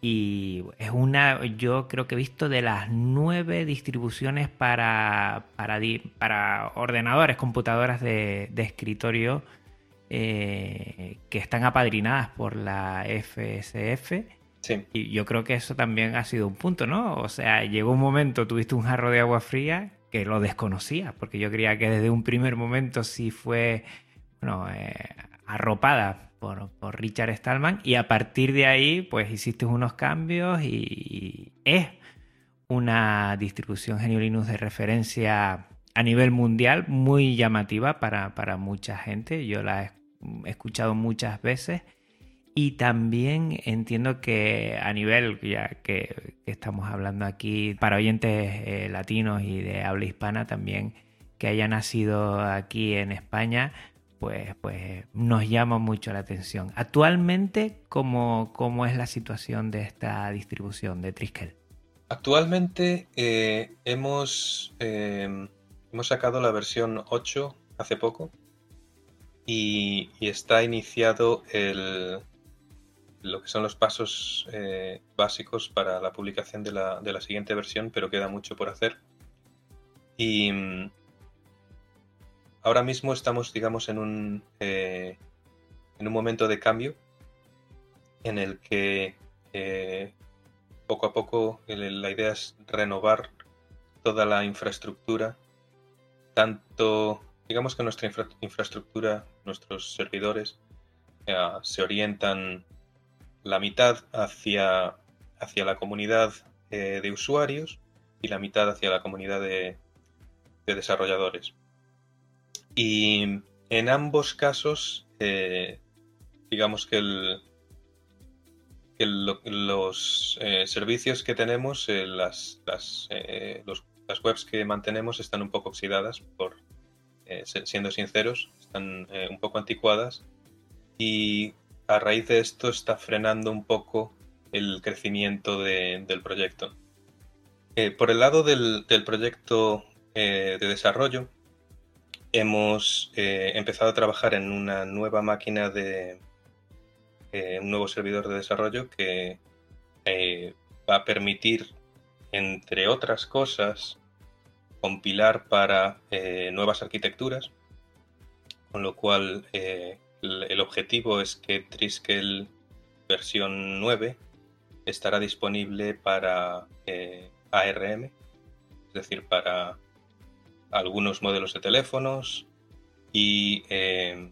y es una, yo creo que he visto de las nueve distribuciones para, para, ordenadores, computadoras de, de escritorio eh, que están apadrinadas por la FSF. Y yo creo que eso también ha sido un punto, ¿no? O sea, llegó un momento, tuviste un jarro de agua fría que lo desconocía, porque yo creía que desde un primer momento sí fue, bueno, eh, arropada por, Richard Stallman y a partir de ahí, pues hiciste unos cambios y, es una distribución GNU Linux de referencia a nivel mundial muy llamativa para, para mucha gente. Yo la he escuchado muchas veces y también entiendo que a nivel, ya que, estamos hablando aquí para oyentes eh, latinos y de habla hispana también, que haya nacido aquí en España, pues, pues nos llama mucho la atención. Actualmente, ¿cómo, cómo es la situación de esta distribución de Triskel? Actualmente eh, hemos, eh, hemos sacado la versión 8 hace poco y, está iniciado el, lo que son los pasos eh, básicos para la publicación de la, de la, siguiente versión, pero queda mucho por hacer. Y mm, ahora mismo estamos, digamos, en un, eh, en un momento de cambio en el que eh, poco a poco la idea es renovar toda la infraestructura, tanto digamos que nuestra infraestructura, nuestros servidores, se orientan la mitad hacia, hacia la comunidad eh, de usuarios y la mitad hacia la comunidad de, desarrolladores. Y en ambos casos, eh, digamos que, los servicios que tenemos, las, las, las webs que mantenemos están un poco oxidadas por, eh, siendo sinceros, están eh, un poco anticuadas y a raíz de esto está frenando un poco el crecimiento del proyecto. Eh, por el lado del, proyecto de desarrollo, hemos empezado a trabajar en una nueva máquina de, un nuevo servidor de desarrollo que va a permitir, entre otras cosas, compilar para nuevas arquitecturas, con lo cual el objetivo es que Triskel versión 9 estará disponible para eh, ARM, es decir, para algunos modelos de teléfonos y eh,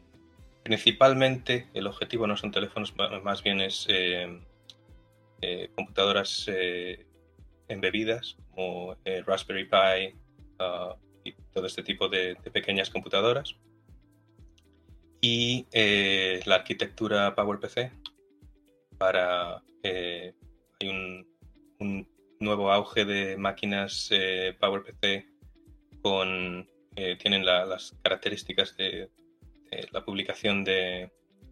principalmente el objetivo no son teléfonos, más bien es eh, computadoras embebidas como Raspberry Pi uh, y todo este tipo de pequeñas computadoras y eh, la arquitectura PowerPC para eh, hay un, nuevo auge de máquinas eh, PowerPC con tienen las características de, la publicación de,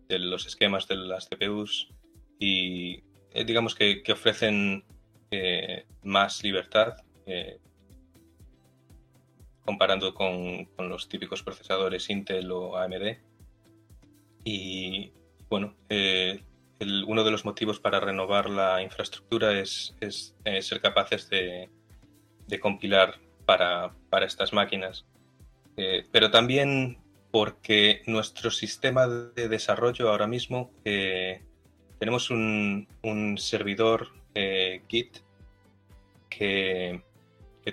los esquemas de las CPUs y digamos que, ofrecen más libertad comparando con, los típicos procesadores Intel o AMD y bueno, eh, uno de los motivos para renovar la infraestructura es, eh, ser capaces de, compilar para, estas máquinas. Eh, pero también porque nuestro sistema de desarrollo ahora mismo tenemos un, servidor Git que,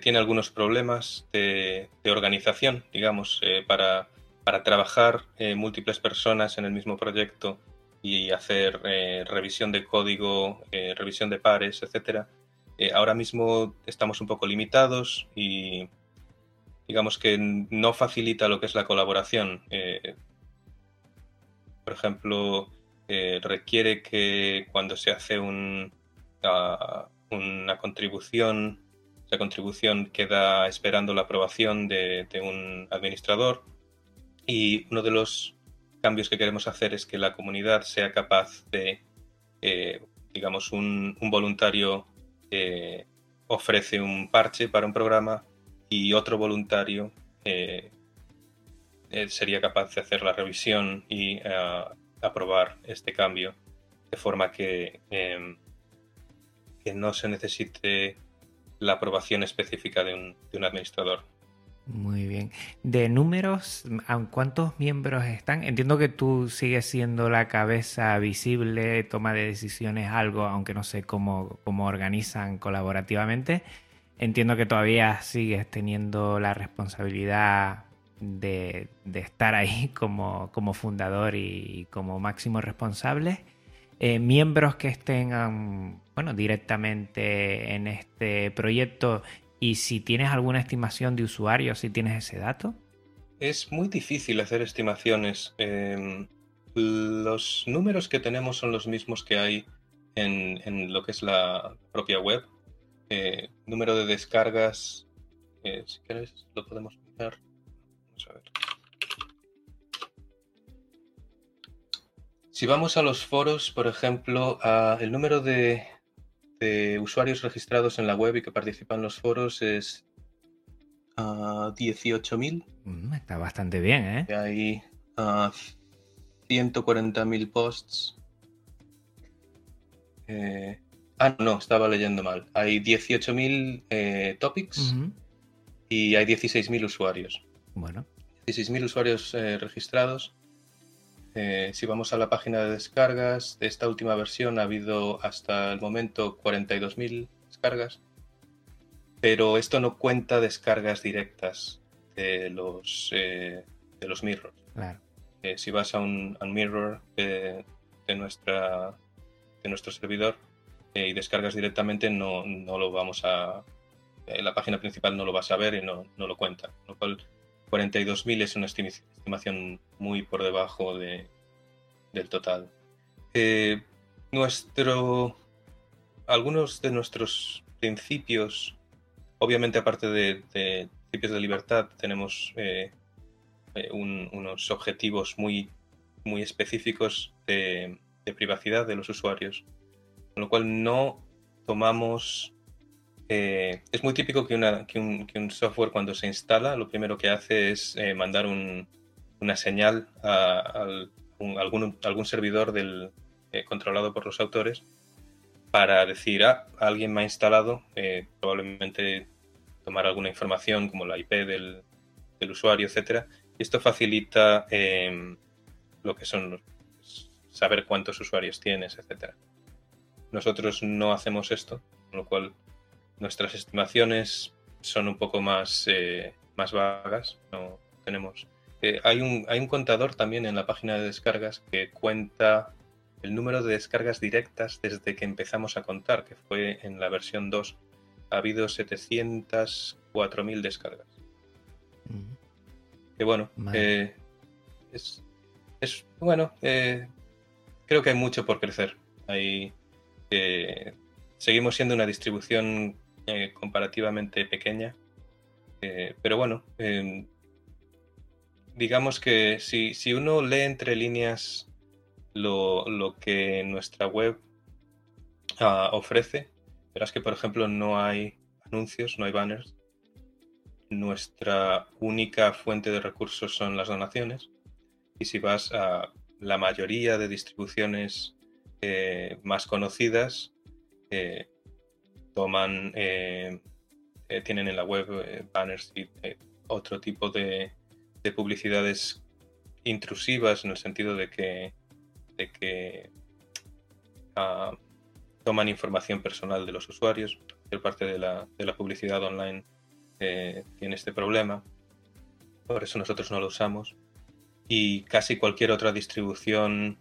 tiene algunos problemas de, de organización, digamos, para para trabajar eh, múltiples personas en el mismo proyecto y hacer eh, revisión de código, eh, revisión de pares, etcétera. ahora mismo estamos un poco limitados y digamos que no facilita lo que es la colaboración. por ejemplo, requiere que cuando se hace un, ah, una contribución, esa contribución queda esperando la aprobación de un administrador y uno de los cambios que queremos hacer es que la comunidad sea capaz de, eh, digamos, un, voluntario eh, ofrece un parche para un programa y otro voluntario eh, sería capaz de hacer la revisión y aprobar este cambio de forma que, em, que no se necesite la aprobación específica de un administrador. Muy bien. De números, ¿cuántos miembros están? Entiendo que tú sigues siendo la cabeza visible, toma de decisiones, algo, aunque no sé cómo, cómo organizan colaborativamente. Entiendo que todavía sigues teniendo la responsabilidad de, estar ahí [LAUGHS] como, como, fundador y como máximo responsable. Eh, miembros que estén bueno, directamente en este proyecto y si tienes alguna estimación de usuarios, si tienes ese dato. Es muy difícil hacer estimaciones. Em, los números que tenemos son los mismos que hay en, lo que es la propia web. Eh, número de descargas, eh, si quieres, lo podemos mirar. Vamos a ver. Si vamos a los foros, por ejemplo, el número de de usuarios registrados en la web y que participan en los foros es uh, 18.000. Mm, está bastante bien, ¿eh? hay 140.000 posts. Eh, ah, no, estaba leyendo mal. Hay 18.000 eh, topics y hay 16.000 usuarios. Bueno. 16.000 usuarios eh, registrados eh, si vamos a la página de descargas, de esta última versión ha habido hasta el momento 42.000 descargas, pero esto no cuenta descargas directas de los, eh, de los mirrors. Eh, si vas a un, mirror de, nuestra, de nuestro servidor y descargas directamente, no, no lo vamos a... La página principal no lo vas a ver y no, no lo cuenta. Lo cual 42.000 es una estimación muy por debajo de, del total. Eh, nuestro, algunos de nuestros principios, obviamente aparte de, principios de libertad, tenemos eh, eh, unos objetivos muy, muy específicos de, privacidad de los usuarios, con lo cual no tomamos eh, es muy típico que, un, software cuando se instala lo primero que hace es eh, mandar una señal a, algún, servidor del, controlado por los autores para decir, ah, alguien me ha instalado, probablemente tomar alguna información como la IP del, usuario, etcétera. Y esto facilita em, lo que son saber cuántos usuarios tienes, etcétera. Nosotros no hacemos esto, con lo cual nuestras estimaciones son un poco más, eh, más vagas. No tenemos. Eh, hay, un, hay un contador también en la página de descargas que cuenta el número de descargas directas desde que empezamos a contar, que fue en la versión 2 ha habido 704.000 descargas. Que bueno, eh, es, bueno, eh, creo que hay mucho por crecer. Hay, eh, seguimos siendo una distribución comparativamente pequeña, pero bueno, digamos que si, si, uno lee entre líneas lo, lo que nuestra web ah, ofrece, Verás que, por ejemplo, no hay anuncios, no hay banners. Nuestra única fuente de recursos son las donaciones. Y si vas a la mayoría de distribuciones eh, más conocidas, eh, toman, eh, tienen en la web banners y otro tipo de, publicidades intrusivas en el sentido de que, de que ah, toman información personal de los usuarios. Mayor parte de la, publicidad online eh, tiene este problema. Por eso nosotros no lo usamos. Y casi cualquier otra distribución,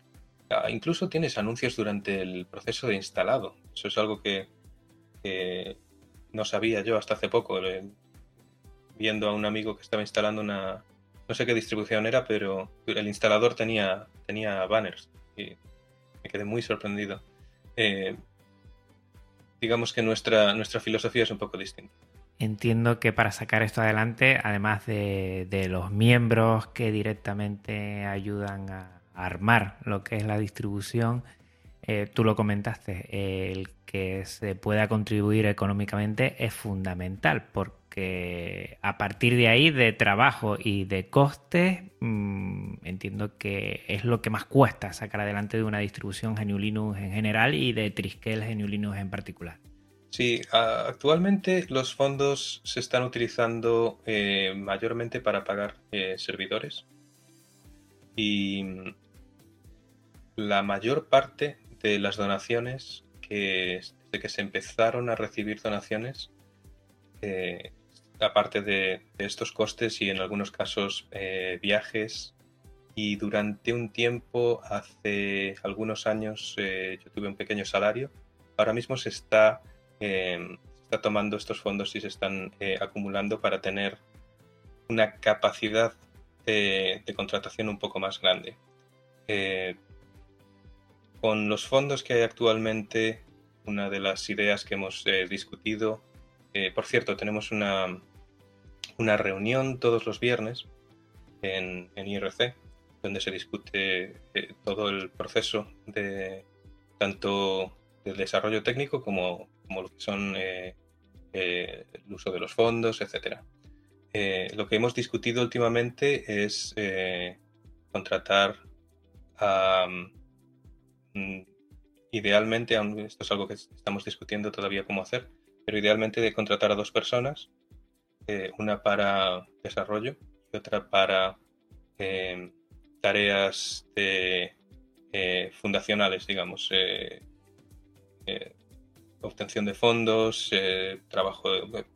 ah, incluso tienes anuncios durante el proceso de instalado. Eso es algo que, no sabía yo hasta hace poco. Eh, viendo a un amigo que estaba instalando una, no sé qué distribución era, pero el instalador tenía, tenía banners y me quedé muy sorprendido. Eh, digamos que nuestra, nuestra filosofía es un poco distinta. Entiendo que para sacar esto adelante, además de, los miembros que directamente ayudan a armar lo que es la distribución, eh, tú lo comentaste, el que se pueda contribuir económicamente es fundamental porque a partir de ahí de trabajo y de costes mm, entiendo que es lo que más cuesta sacar adelante de una distribución GNU en general y de Triskel GNU en particular. Sí, actualmente los fondos se están utilizando eh, mayormente para pagar eh, servidores y la mayor parte de las donaciones que desde que se empezaron a recibir donaciones, eh, aparte de, estos costes y en algunos casos eh, viajes, y durante un tiempo, hace algunos años, eh, yo tuve un pequeño salario. Ahora mismo se está, está tomando estos fondos y se están acumulando para tener una capacidad de contratación un poco más grande con los fondos que hay actualmente, una de las ideas que hemos eh, discutido, eh, por cierto, tenemos una, una reunión todos los viernes en, IRC, donde se discute eh, todo el proceso de tanto del desarrollo técnico como, como lo que son el uso de los fondos, etc. lo que hemos discutido últimamente es contratar a idealmente, esto es algo que estamos discutiendo todavía cómo hacer, pero idealmente de contratar a dos personas, eh, una para desarrollo y otra para eh, tareas de, eh, fundacionales, digamos, obtención de fondos, trabajo,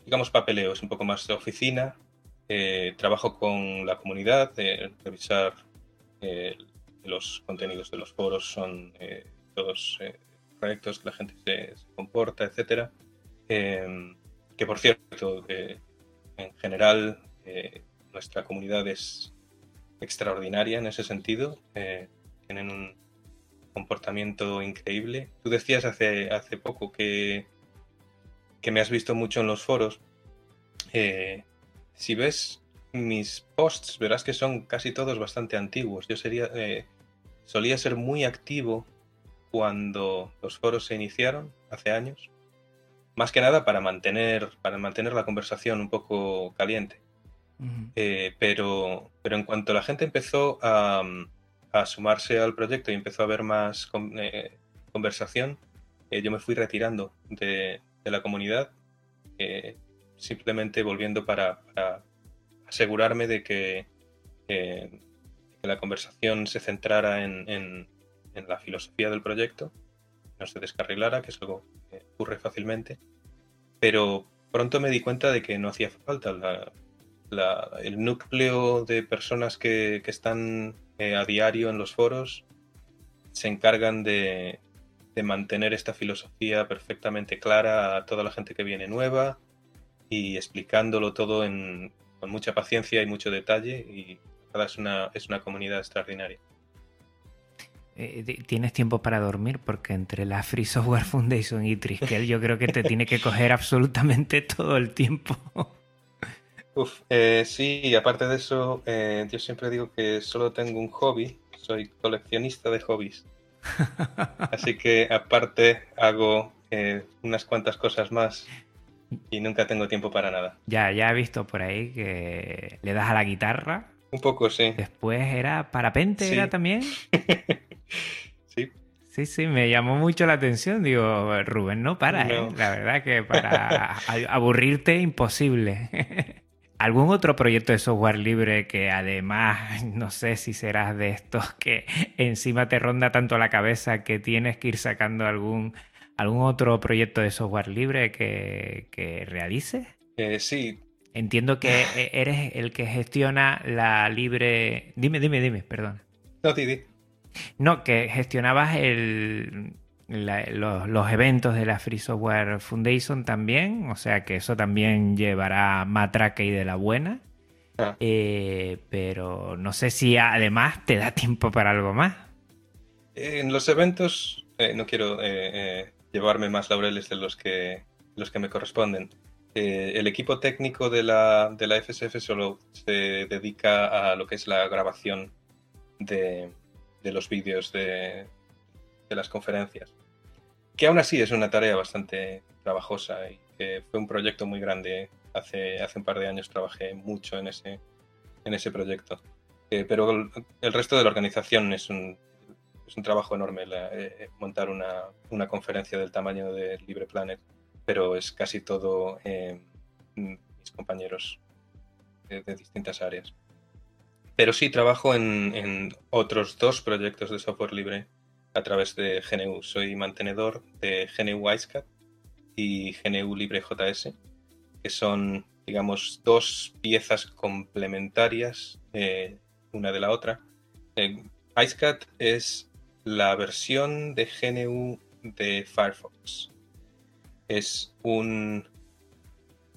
digamos, papeleo, es un poco más de oficina, trabajo con la comunidad, revisar los contenidos de los foros son eh, todos eh, correctos, que la gente se, comporta, etcétera. Em, que por cierto, eh, en general nuestra comunidad es extraordinaria en ese sentido. tienen un comportamiento increíble. Tú decías hace, poco que, que me has visto mucho en los foros. si ves mis posts, verás que son casi todos bastante antiguos. Yo sería, solía ser muy activo cuando los foros se iniciaron hace años, más que nada para mantener, para mantener la conversación un poco caliente. Eh, pero, pero en cuanto la gente empezó a, a sumarse al proyecto y empezó a haber más eh, conversación, eh, yo me fui retirando de, la comunidad, simplemente volviendo para, asegurarme de que, la conversación se centrara en, la filosofía del proyecto, no se descarrilara, que es algo que ocurre fácilmente, pero pronto me di cuenta de que no hacía falta. el núcleo de personas que, están eh, a diario en los foros se encargan de, mantener esta filosofía perfectamente clara a toda la gente que viene nueva y explicándolo todo con mucha paciencia y mucho detalle y es una, es una comunidad extraordinaria. Eh, ¿Tienes tiempo para dormir? Porque entre la Free Software Foundation y Triskel yo creo que te [LAUGHS] tiene que coger absolutamente todo el tiempo. Uf, eh, sí, y aparte de eso, eh, yo siempre digo que solo tengo un hobby, soy coleccionista de hobbies. Así que aparte hago unas cuantas cosas más y nunca tengo tiempo para nada. Ya, ya he visto por ahí que le das a la guitarra. Un poco, sí. Después era parapente, era también. [LAUGHS] sí. Sí, sí, me llamó mucho la atención. Digo, Rubén, no para, ¿eh? La verdad que para [LAUGHS] aburrirte, imposible. [LAUGHS] ¿Algún otro proyecto de software libre que además, no sé si serás de estos que encima te ronda tanto la cabeza que tienes que ir sacando algún, algún otro proyecto de software libre que, que realices? Eh, sí. Entiendo que e-, eres el que gestiona la libre... Dime, dime, dime, perdón. No, Didi. No, que gestionabas el, los, eventos de la Free Software Foundation también, o sea que eso también llevará matraca y de la buena. Ah. Eh, pero no sé si además te da tiempo para algo más. En los eventos eh, no quiero eh, llevarme más laureles de los que, los que me corresponden. El equipo técnico de la, de la FSF solo se dedica a lo que es la grabación de, de los vídeos de, las conferencias. Que aún así es una tarea bastante trabajosa y fue un proyecto muy grande. Hace, hace un par de años trabajé mucho en ese, en ese proyecto. Eh, pero el, resto de la organización es un, es un trabajo enorme eh, montar una, una, conferencia del tamaño de Libre Planet, pero es casi todo eh, mis compañeros de distintas áreas. Pero sí trabajo en, otros dos proyectos de software libre a través de GNU. Soy mantenedor de GNU IceCat y GNU Libre JS, que son, digamos, dos piezas complementarias eh, una de la otra. Eh, IceCat es la versión de GNU de Firefox. Es un...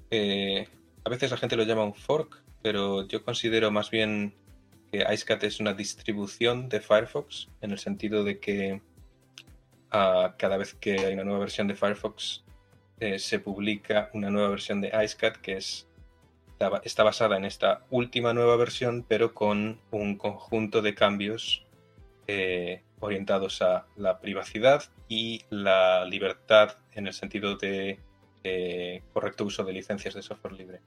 Eh, a veces la gente lo llama un fork, pero yo considero más bien que IceCat es una distribución de Firefox en el sentido de que ah, cada vez que hay una nueva versión de Firefox eh, se publica una nueva versión de IceCat que es, está basada en esta última nueva versión pero con un conjunto de cambios eh, orientados a la privacidad y la libertad en el sentido de eh, correcto uso de licencias de software libre.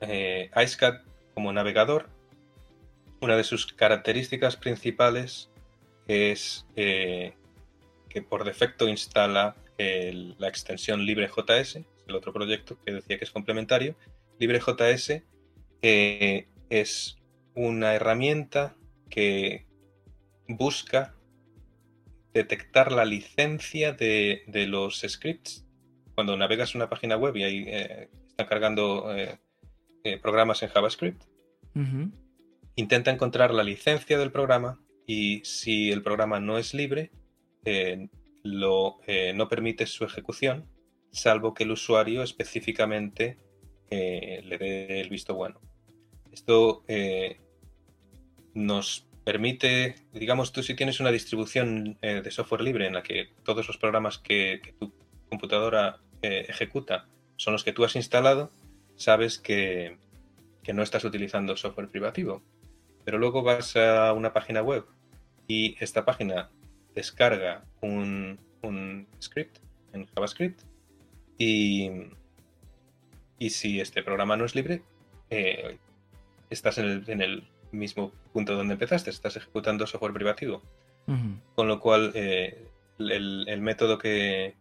IceCat como navegador una de sus características principales es eh, que por defecto instala la extensión LibreJS, el otro proyecto que decía que es complementario. LibreJS eh, es una herramienta que busca detectar la licencia de, los scripts. Cuando navegas una página web y ahí eh, está cargando programas en JavaScript, intenta encontrar la licencia del programa y si el programa no es libre, eh, lo, eh, no permite su ejecución, salvo que el usuario específicamente eh, le dé el visto bueno. Esto nos permite, digamos, tú si tienes una distribución de software libre en la que todos los programas que, tu computadora ejecuta son los que tú has instalado, sabes que, que no estás utilizando software privativo. Pero luego vas a una página web y esta página descarga un, script en JavaScript y, y, si este programa no es libre, eh, estás en el, mismo punto donde empezaste, estás ejecutando software privativo. Con lo cual, eh, el, método que,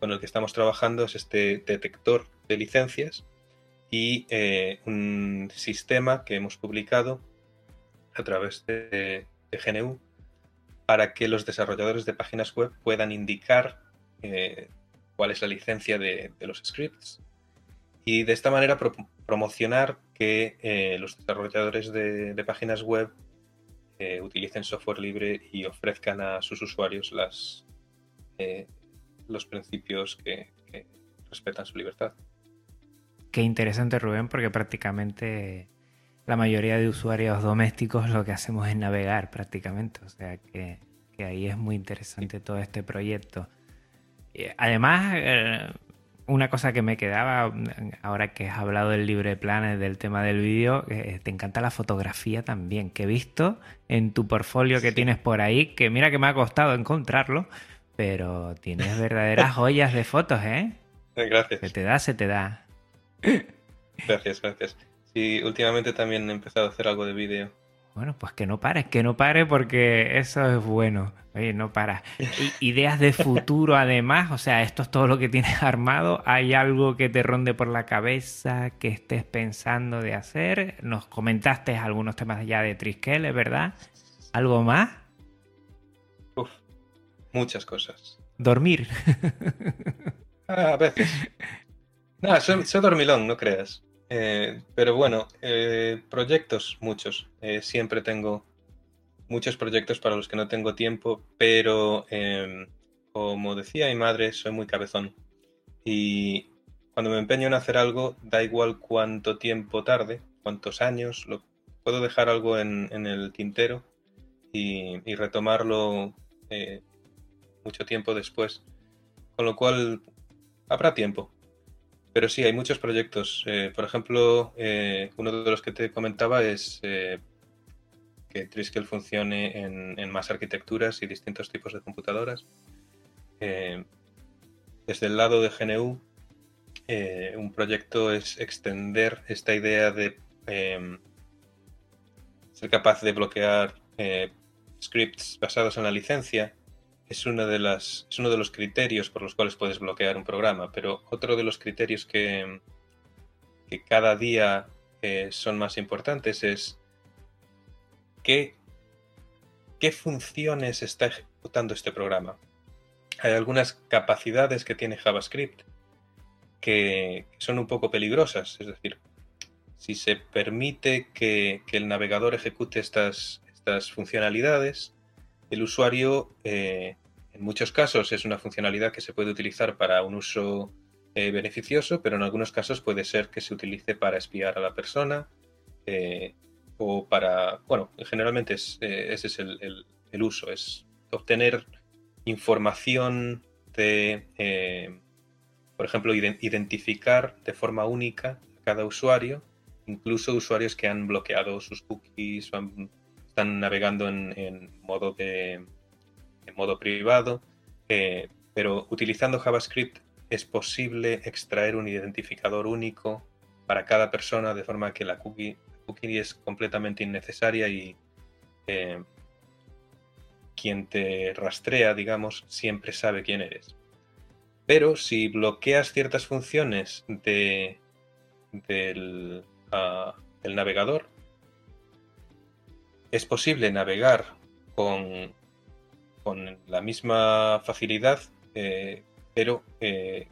con el que estamos trabajando es este detector de licencias y eh, un sistema que hemos publicado a través de, GNU para que los desarrolladores de páginas web puedan indicar eh, cuál es la licencia de, los scripts y de esta manera promocionar que eh, los desarrolladores de, páginas web utilicen software libre y ofrezcan a sus usuarios las, los principios que respetan su libertad. Qué interesante, Rubén, porque prácticamente la mayoría de usuarios domésticos lo que hacemos es navegar prácticamente. O sea que, ahí es muy interesante todo este proyecto. Además, eh, una cosa que me quedaba, ahora que has hablado del libre plan, del tema del vídeo, eh, te encanta la fotografía también, que he visto en tu portfolio que tienes por ahí, que mira que me ha costado encontrarlo, pero tienes verdaderas joyas de fotos, ¿eh? Gracias. Se te da, se te da. Gracias, gracias. Sí, últimamente también he empezado a hacer algo de vídeo. Bueno, pues que no pares, que no pare porque eso es bueno. Oye, no para. [LAUGHS] Ideas de futuro además, o sea, esto es todo lo que tienes [LAUGHS] armado. ¿Hay algo que te ronde por la cabeza que estés pensando de hacer? Nos comentaste algunos temas ya de Triskel, ¿verdad? ¿Algo más? Uf, muchas cosas. Dormir. Ah, a veces. [LAUGHS] No, soy, dormilón, no creas. Eh, pero bueno, eh, proyectos, muchos. Eh, siempre tengo muchos proyectos para los que no tengo tiempo, pero em, como decía mi madre, soy muy cabezón. Y cuando me empeño en hacer algo, da igual cuánto tiempo tarde, cuántos años, lo, puedo dejar algo en, el tintero y, y retomarlo mucho tiempo después. Con lo cual, habrá tiempo. Pero sí, hay muchos proyectos. Eh, por ejemplo, eh, uno de los que te comentaba es eh, que Triskel funcione en, más arquitecturas y distintos tipos de computadoras. desde el lado de GNU, un proyecto es extender esta idea de em, ser capaz de bloquear scripts basados en la licencia es, de las, es uno de los criterios por los cuales puedes bloquear un programa, pero otro de los criterios que, que cada día eh, son más importantes es qué, qué funciones está ejecutando este programa. Hay algunas capacidades que tiene JavaScript que son un poco peligrosas, es decir, si se permite que, el navegador ejecute estas, estas funcionalidades, el usuario eh, en muchos casos es una funcionalidad que se puede utilizar para un uso eh, beneficioso, pero en algunos casos puede ser que se utilice para espiar a la persona eh, o para, bueno, generalmente eh, ese es el, uso, es obtener información de, por ejemplo, identificar de forma única a cada usuario, incluso usuarios que han bloqueado sus cookies o están navegando en modo de en modo privado, eh, pero utilizando JavaScript es posible extraer un identificador único para cada persona de forma que la cookie, es completamente innecesaria y eh, quien te rastrea, digamos, siempre sabe quién eres. Pero si bloqueas ciertas funciones ah, del navegador, es posible navegar con con la misma facilidad, eh, pero eh,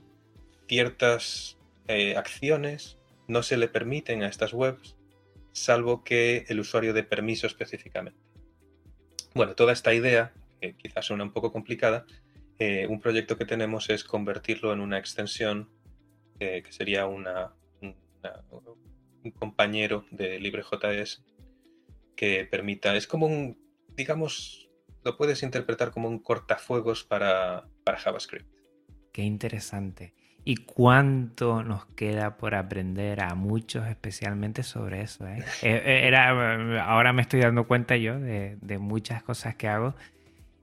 ciertas eh, acciones no se le permiten a estas webs, salvo que el usuario dé permiso específicamente. Bueno, toda esta idea, que quizás suena un poco complicada, un proyecto que tenemos es convertirlo en una extensión que sería una, un compañero de LibreJS que permita, es como un, digamos, lo puedes interpretar como un cortafuegos para, JavaScript. Qué interesante. ¿Y cuánto nos queda por aprender a muchos especialmente sobre eso? Eh? [LAUGHS] Eh, eh, era, ahora me estoy dando cuenta yo de, muchas cosas que hago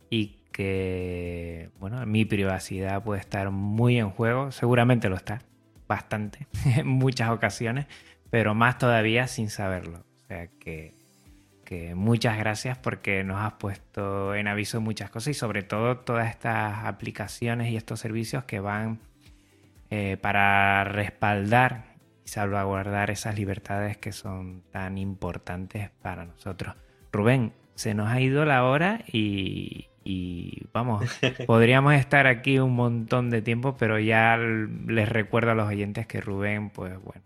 y que, bueno, mi privacidad puede estar muy en juego. Seguramente lo está, bastante, [LAUGHS] en muchas ocasiones, pero más todavía sin saberlo. O sea que que muchas gracias porque nos has puesto en aviso muchas cosas y sobre todo todas estas aplicaciones y estos servicios que van eh, para respaldar y salvaguardar esas libertades que son tan importantes para nosotros. Rubén, se nos ha ido la hora y, vamos, [LAUGHS] podríamos estar aquí un montón de tiempo, pero ya les recuerdo a los oyentes que Rubén, pues bueno,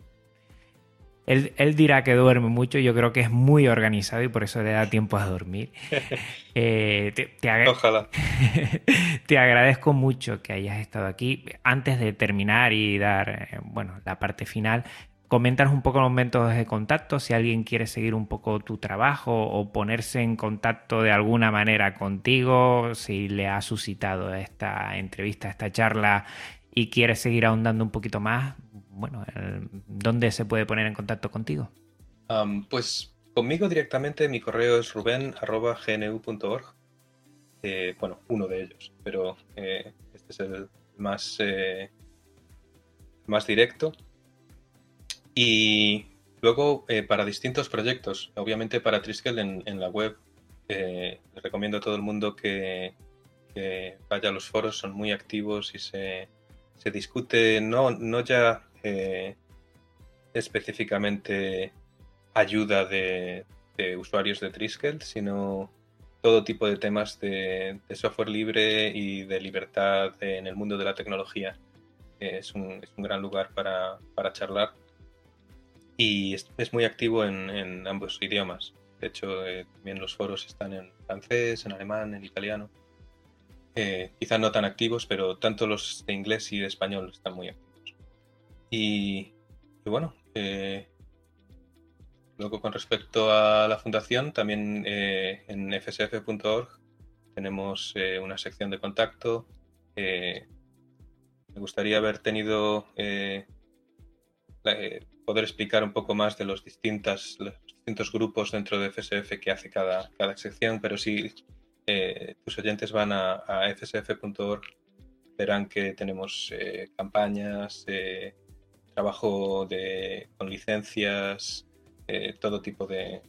él, dirá que duerme mucho, yo creo que es muy organizado y por eso le da tiempo a dormir. [LAUGHS] Eh, te, Ojalá. [LAUGHS] te agradezco mucho que hayas estado aquí. Antes de terminar y dar eh, bueno, la parte final, coméntanos un poco los métodos de contacto, si alguien quiere seguir un poco tu trabajo o ponerse en contacto de alguna manera contigo, si le ha suscitado esta entrevista, esta charla y quiere seguir ahondando un poquito más, bueno, ¿dónde se puede poner en contacto contigo? pues conmigo directamente mi correo es ruben.gnu.org. Eh, bueno, uno de ellos, pero eh, este es el más, eh, más directo. Y luego para distintos proyectos, obviamente para Triskel en, la web, les recomiendo a todo el mundo que, que, vaya a los foros, son muy activos y se, se discute no, no ya eh, específicamente ayuda de, usuarios de Triskel, sino todo tipo de temas de, software libre y de libertad en el mundo de la tecnología. es, un, gran lugar para, charlar y es, muy activo en, ambos idiomas. De hecho, eh, también los foros están en francés, en alemán, en italiano. Eh, quizá no tan activos, pero tanto los de inglés y de español están muy activos. Y, bueno, eh, luego con respecto a la fundación, también eh, en fsf.org tenemos eh, una sección de contacto. me gustaría haber tenido, poder explicar un poco más de los, distintas, los distintos grupos dentro de FSF que hace cada, cada sección, pero si tus oyentes van a, a fsf.org verán que tenemos campañas, trabajo de, con licencias, eh, todo tipo de,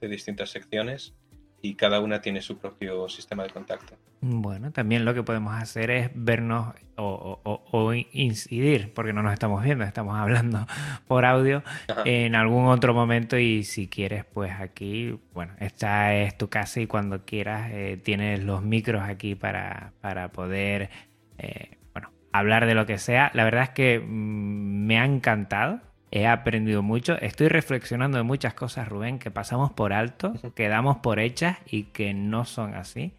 distintas secciones y cada una tiene su propio sistema de contacto. Bueno, también lo que podemos hacer es vernos o, incidir, porque no nos estamos viendo, estamos hablando [LAUGHS] por audio en algún otro momento y si quieres, pues aquí, bueno, esta es tu casa y cuando quieras eh, tienes los micros aquí para, para poder eh, hablar de lo que sea. La verdad es que mm, me ha encantado. He aprendido mucho. Estoy reflexionando de muchas cosas, Rubén, que pasamos por alto, que damos por hechas y que no son así.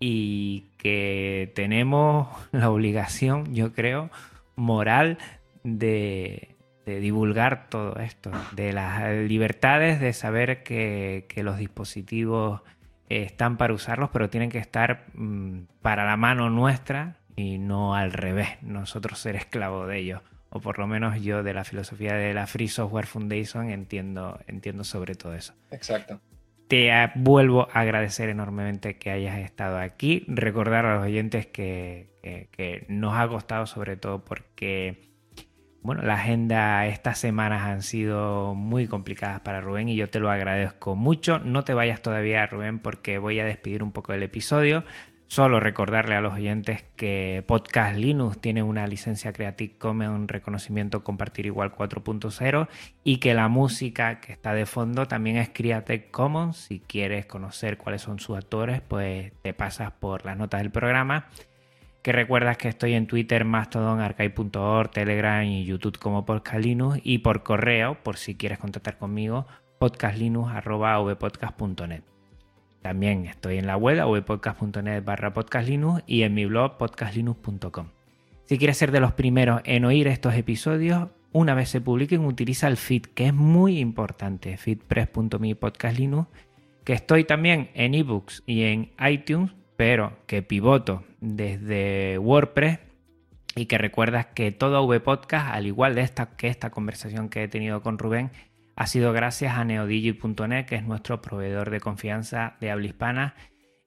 Y que tenemos [LAUGHS] la obligación, yo creo, moral de, divulgar todo esto, de las libertades, de saber que, los dispositivos están para usarlos, pero tienen que estar mm, para la mano nuestra y no al revés, nosotros ser esclavos de ellos. O por lo menos yo de la filosofía de la Free Software Foundation entiendo, entiendo sobre todo eso. Exacto. Te vuelvo a agradecer enormemente que hayas estado aquí. Recordar a los oyentes que, que, nos ha costado sobre todo porque bueno, la agenda estas semanas han sido muy complicadas para Rubén y yo te lo agradezco mucho. No te vayas todavía, Rubén, porque voy a despedir un poco el episodio. Solo recordarle a los oyentes que Podcast Linux tiene una licencia Creative Commons reconocimiento compartir igual 4.0 y que la música que está de fondo también es Creative Commons. Si quieres conocer cuáles son sus actores, pues te pasas por las notas del programa. Que recuerdas que estoy en Twitter, Mastodon, Arcade.org, Telegram y YouTube como Podcast Linux y por correo, por si quieres contactar conmigo, podcastlinux.vpodcast.net. También estoy en la web webpodcast.net barra podcastlinux y en mi blog podcastlinux.com. Si quieres ser de los primeros en oír estos episodios, una vez se publiquen, utiliza el feed, que es muy importante, feedpress.me podcastlinux, que estoy también en ebooks y en iTunes, pero que pivoto desde WordPress y que recuerdas que todo VPodcast, al igual de esta, que esta conversación que he tenido con Rubén, ha sido gracias a neodigi.net, que es nuestro proveedor de confianza de habla hispana.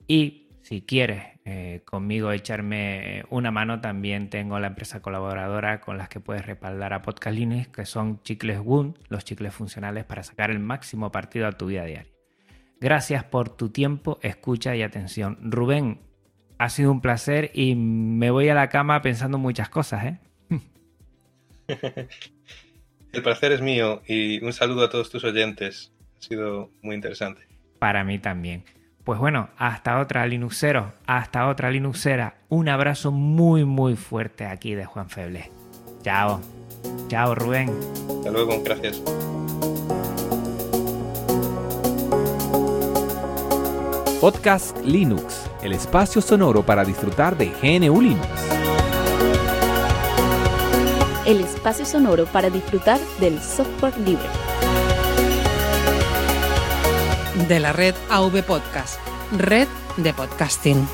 Y si quieres eh, conmigo echarme una mano, también tengo la empresa colaboradora con las que puedes respaldar a Podcast que son Chicles Wound, los chicles funcionales para sacar el máximo partido a tu vida diaria. Gracias por tu tiempo, escucha y atención. Rubén, ha sido un placer y me voy a la cama pensando muchas cosas, ¿eh? [LAUGHS] El placer es mío y un saludo a todos tus oyentes. Ha sido muy interesante. Para mí también. Pues bueno, hasta otra Linuxero, hasta otra Linuxera. Un abrazo muy muy fuerte aquí de Juan Feble. Chao. Chao Rubén. Hasta luego, gracias. Podcast Linux, el espacio sonoro para disfrutar de GNU Linux. El espacio sonoro para disfrutar del software libre. De la red AV Podcast, red de podcasting.